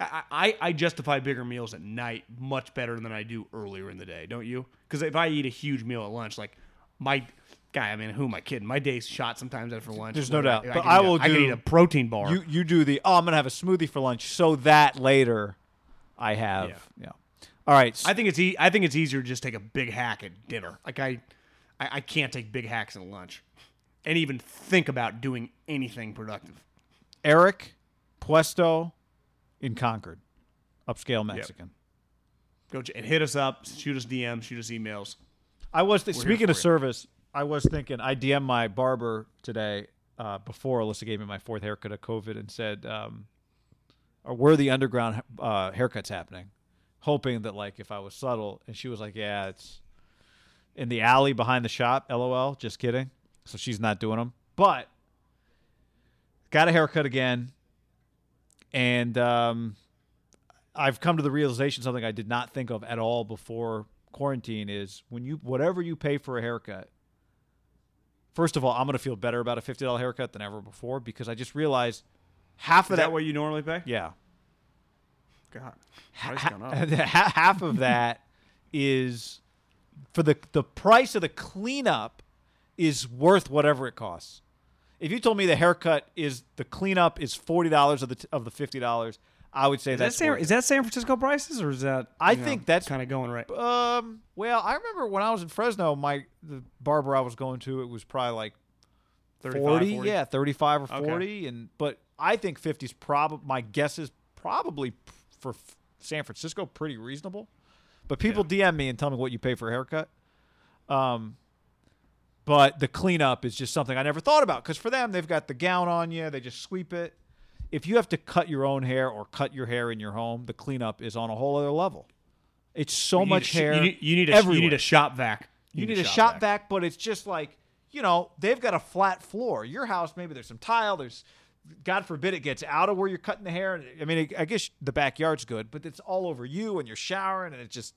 I, I, I justify bigger meals at night much better than I do earlier in the day, don't you? Because if I eat a huge meal at lunch, like my guy, I mean, who am I kidding? My day's shot sometimes after lunch. There's no doubt. I, But can I eat a- will I can eat a protein bar. You you do the oh I'm gonna have a smoothie for lunch so that later I have Yeah. yeah. All right. I think it's e- I think it's easier to just take a big hack at dinner. Like I, I, I can't take big hacks at lunch, and even think about doing anything productive. Eric Puesto in Concord, upscale Mexican. Go and hit us up, shoot us DMs, shoot us emails. I was th- speaking of you. service. I was thinking. I DM my barber today uh, before Alyssa gave me my fourth haircut of COVID and said, um, "Are where are the underground uh, haircuts happening?" Hoping that like if I was subtle, and she was like, "Yeah, it's in the alley behind the shop." LOL. Just kidding. So she's not doing them, but got a haircut again, and um, I've come to the realization something I did not think of at all before quarantine is when you whatever you pay for a haircut. First of all, I'm going to feel better about a fifty dollar haircut than ever before because I just realized half Is of that, that. what you normally pay? yeah, God, Ha- price gone up. half of that is for the the price of the cleanup is worth whatever it costs. If you told me the haircut is the cleanup is forty dollars of the of the fifty dollars, I would say Is that, that's San, worth is that San Francisco prices or is that? I you know, think that's- kind of going right. Um. Well, I remember when I was in Fresno, my the barber I was going to, it was probably like 35, 40, 40? yeah, thirty-five or Okay. forty, and but I think fifty is probably my guess is probably for f- San Francisco pretty reasonable. But people DM me and tell me what you pay for a haircut. Um. But the cleanup is just something I never thought about because for them they've got the gown on you, they just sweep it. If you have to cut your own hair or cut your hair in your home, the cleanup is on a whole other level. It's so You much sh- hair. You need, you need a you need a shop vac. You need a shop vac, but it's just like, you know, they've got a flat floor. Your house, maybe there's some tile. There's, God forbid, it gets out of where you're cutting the hair. I mean, I guess the backyard's good, but it's all over you and you're showering and it just,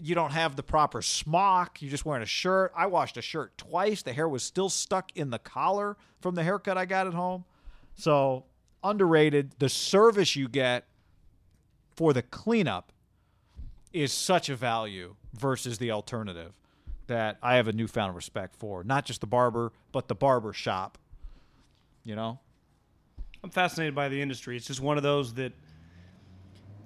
you don't have the proper smock. You're just wearing a shirt. I washed a shirt twice. The hair was still stuck in the collar from the haircut I got at home. So, underrated. The service you get for the cleanup is such a value versus the alternative that I have a newfound respect for. Not just the barber, but the barber shop. You know? I'm fascinated by the industry. It's just one of those that,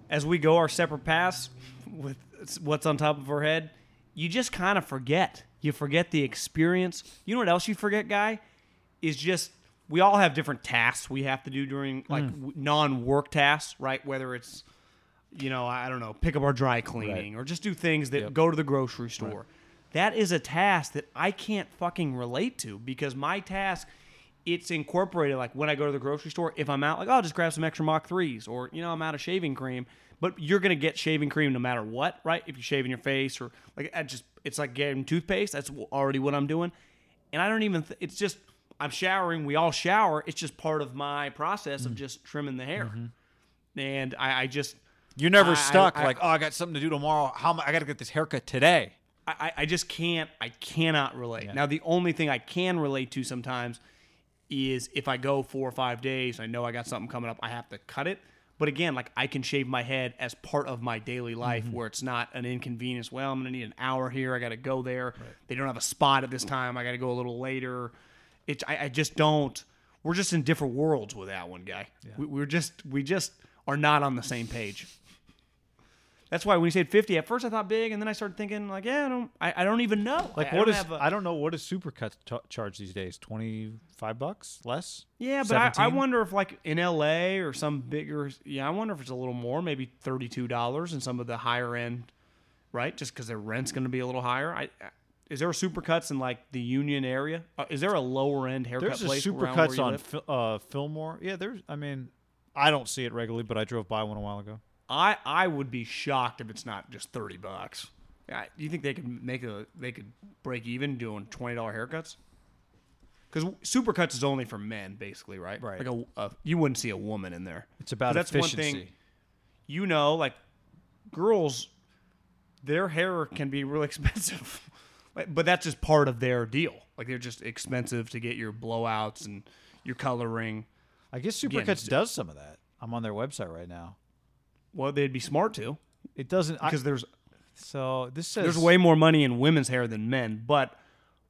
as we go our separate paths with what's on top of her head, you just kind of forget. You forget the experience. You know what else you forget, guy? Is just we all have different tasks we have to do during mm. like w non-work tasks, right? Whether it's you know, I don't know, pick up our dry cleaning or just do things that go to the grocery store. That is a task that I can't fucking relate to because my task it's incorporated like when I go to the grocery store, if I'm out, like, oh, I'll just grab some extra Mach 3s or, you know, I'm out of shaving cream. But you're going to get shaving cream no matter what, right? If you're shaving your face or like, I just, it's like getting toothpaste. That's already what I'm doing. And I don't even, th- it's just, I'm showering. We all shower. It's just part of my process of mm-hmm. just trimming the hair. Mm-hmm. And I, I just, You're never I- stuck I- like, oh, I got something to do tomorrow. How am I, I got to get this haircut today. I, I just can't I cannot relate. Now the only thing I can relate to sometimes is if I go four or five days, I know I got something coming up, I have to cut it. But again, like I can shave my head as part of my daily life mm-hmm. where it's not an inconvenience. Well, I'm gonna need an hour here, I gotta go there. They don't have a spot at this time, I gotta go a little later. It's I, I just don't we're just in different worlds with that one guy. We, we're just we just are not on the same page. That's why when you said 50, at first I thought big, and then I started thinking like, yeah, I don't, I, I don't even know. Like, I, what I is, a- I don't know, what does Supercuts t- charge these days? 25 bucks? Less? yeah, but I, I wonder if like in LA or some bigger, yeah, I wonder if it's a little more, maybe thirty-two dollars in some of the higher end, right? Just because their rent's going to be a little higher. I, is there a supercuts in like the Union area? Uh, is there a lower end haircut There's place around where Supercuts on? Uh, Fillmore. Yeah, there's, I mean, I don't see it regularly, but I drove by one a while ago. I I would be shocked if it's not just thirty bucks. Yeah, do you think they could make a they could break even doing twenty dollar haircuts? Because supercuts is only for men, basically, right? Right. Like a, a you wouldn't see a woman in there. It's about that's efficiency. one thing. You know, like girls, their hair can be really expensive, but that's just part of their deal. Like they're just expensive to get your blowouts and your coloring. I guess Again, Supercuts does some of that. I'm on their website right now. Well, they'd be smart to It doesn't because I, there's so this says There's way more money in women's hair than men, but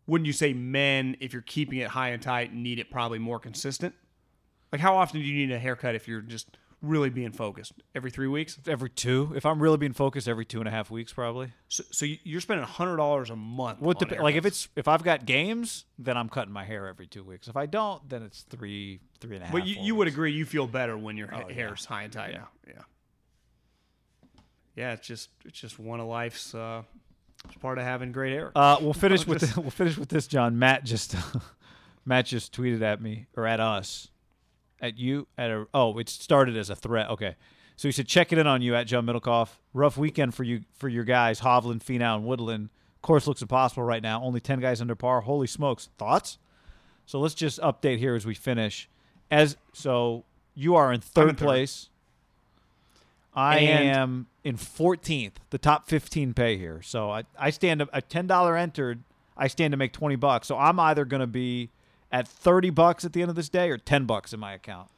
wouldn't you say men, if you're keeping it high and tight, need it probably more consistent? Like, how often do you need a haircut if you're just really being focused? Every three weeks? every two. If I'm really being focused, every two and a half weeks probably. So, so you- you're spending hundred dollars a month. What on dep- like if haircuts. it's if I've got games, then I'm cutting my hair every two weeks. If I don't, then it's three three and a half. but you, four you would weeks. agree you feel better when your oh, ha- Oh, yeah. hair's high and tight. Yeah. Yeah, yeah. It's just it's just one of life's uh, it's part of having great hair. Uh, we'll finish with the, we'll finish with this, John. Matt just Matt just tweeted at me or at us, at you at a oh it started as a threat. Okay, so he said check it in on you at John Middlekauff. Rough weekend for you for your guys Hovland, Finau, and Woodland. Course looks impossible right now. Only ten guys under par. Holy smokes! Thoughts? So let's just update here as we finish. As so you are in third in third. place. I And- am in 14th, the top 15 pay here. So I, I stand a $10 entered, I stand to make 20 bucks. So I'm either going to be at 30 bucks at the end of this day or 10 bucks in my account.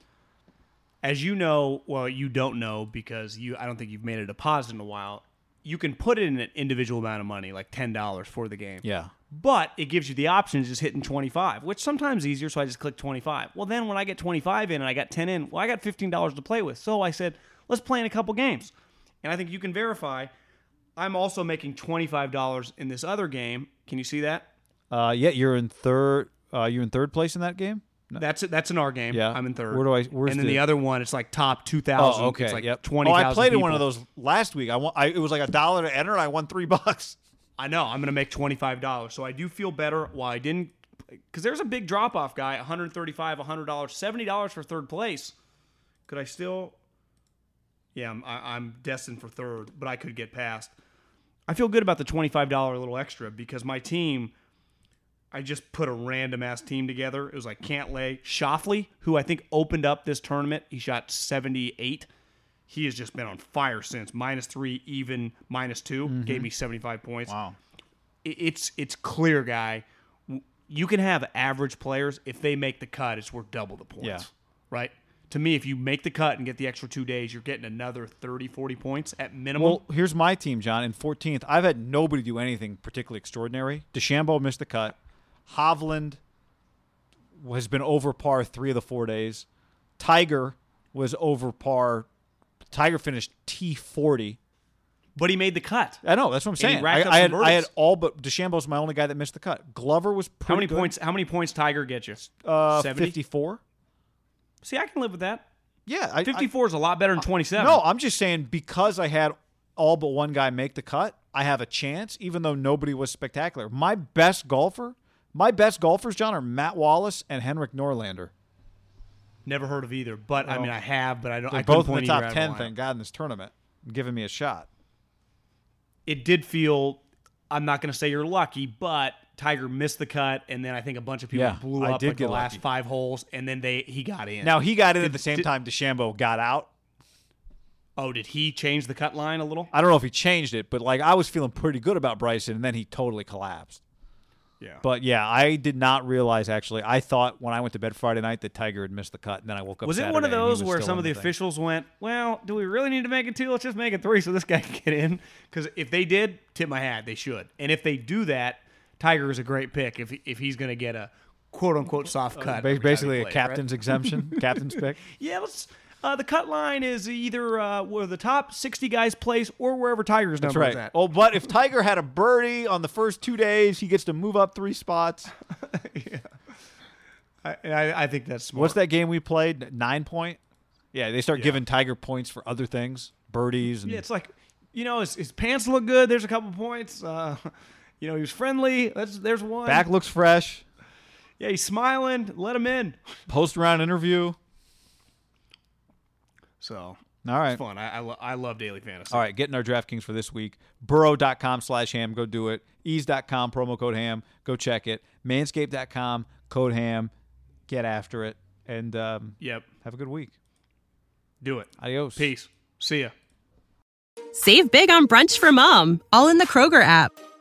as you know, well, you don't know because you I don't think you've made a deposit in a while. You can put in an individual amount of money, like ten dollars for the game. Yeah. But it gives you the option of just hitting 25, which sometimes easier, so I just click 25. Well, then when I get 25 in and I got 10 in, well, I got $15 to play with. So I said, let's play in a couple games. And I think you can verify I'm also making $25 in this other game. Can you see that? Uh, yeah, you're in third. Uh, you're in third place in that game. No. That's that's in our game. Yeah. I'm in third. Where do I- where's and then the- the, other one, it's like top 2,000. Oh, okay. It's like yep. 20,000 Oh, I played in one of those last week. I, won, I it was like a dollar to enter. and I won three bucks. I know I'm to make twenty five dollars, so I do feel better. While I didn't, because there's a big drop off, guy. One hundred thirty five, one hundred dollars, seventy dollars for third place. Could I still? Yeah, I'm, I, I'm destined for third, but I could get past. I feel good about the twenty five dollar little extra because my team. I just put a random ass team together. It was like Cantlay, Schauffele, who I think opened up this tournament. He shot seventy eight. He has just been on fire since minus three, even minus 2 mm-hmm. gave me seventy five points Wow. it- it's it's clear, guy. You can have average players if they make the cut, it's worth double the points. Yeah. Right. To me, if you make the cut and get the extra two days, you're getting another 30, 40 points at minimum. Well, here's my team, John. In 14th, I've had nobody do anything particularly extraordinary. DeChambeau missed the cut. Hovland has been over par three of the four days. Tiger was over par. Tiger finished T40. but he made the cut. I know that's what I'm saying. I, I had I had all but DeChambeau's my only guy that missed the cut. Glover was pretty How many good. points? How many points Tiger get you? Uh, 70? 54. See, I can live with that. Yeah, I, I- 54 is a lot better than 27. No, I'm just saying because I had all but one guy make the cut, I have a chance, even though nobody was spectacular. My best golfer, my best golfers, John, are Matt Wallace and Henrik Norlander. never heard of either. But I mean, I have, but I don't. They're I both in the top ten, thank God, in this tournament, giving me a shot. it did feel I'm not going to say you're lucky, but Tiger missed the cut, and then I think a bunch of people Yeah, blew up did like the last lucky. five holes, and then they he got in. Now he got in at the same did- time DeChambeau got out. oh, did he change the cut line a little? I don't know if he changed it, but like I was feeling pretty good about Bryson, and then he totally collapsed. Yeah. But yeah, I did not realize actually. I thought when I went to bed Friday night that Tiger had missed the cut, and then I woke up. was it one of those where some of the thing. officials went, "Well, do we really need to make it two? Let's just make it three so this guy can get in." Because if they did, tip my hat, they should. And if they do that, Tiger is a great pick if if he's going to get a quote unquote soft cut. Ba- every time basically a plays, right? captain's exemption, captain's pick. Yeah, let's. Uh, the cut line is either uh, where the top 60 guys place or wherever Tiger's That's number right. is at. Oh, but if Tiger had a birdie on the first two days, he gets to move up three spots. I, I, I think that's smart. What's that game we played? Nine point. Yeah, they start giving Tiger points for other things, birdies, and Yeah, it's like, you know, his, his pants look good. There's a couple points. Uh, you know, he was friendly. That's there's one. back looks fresh. Yeah, he's smiling. Let him in. Post round interview. So All right. it's fun. I I, lo- I love daily fantasy. All right, getting our DraftKings for this week. Burrow.com slash ham. Go do it. Eaze.com, promo code ham. Go check it. Manscaped.com, code ham. Get after it. And um, Yep. have a good week. Do it. Adios. Peace. See ya. Save big on brunch for mom, all in the Kroger app.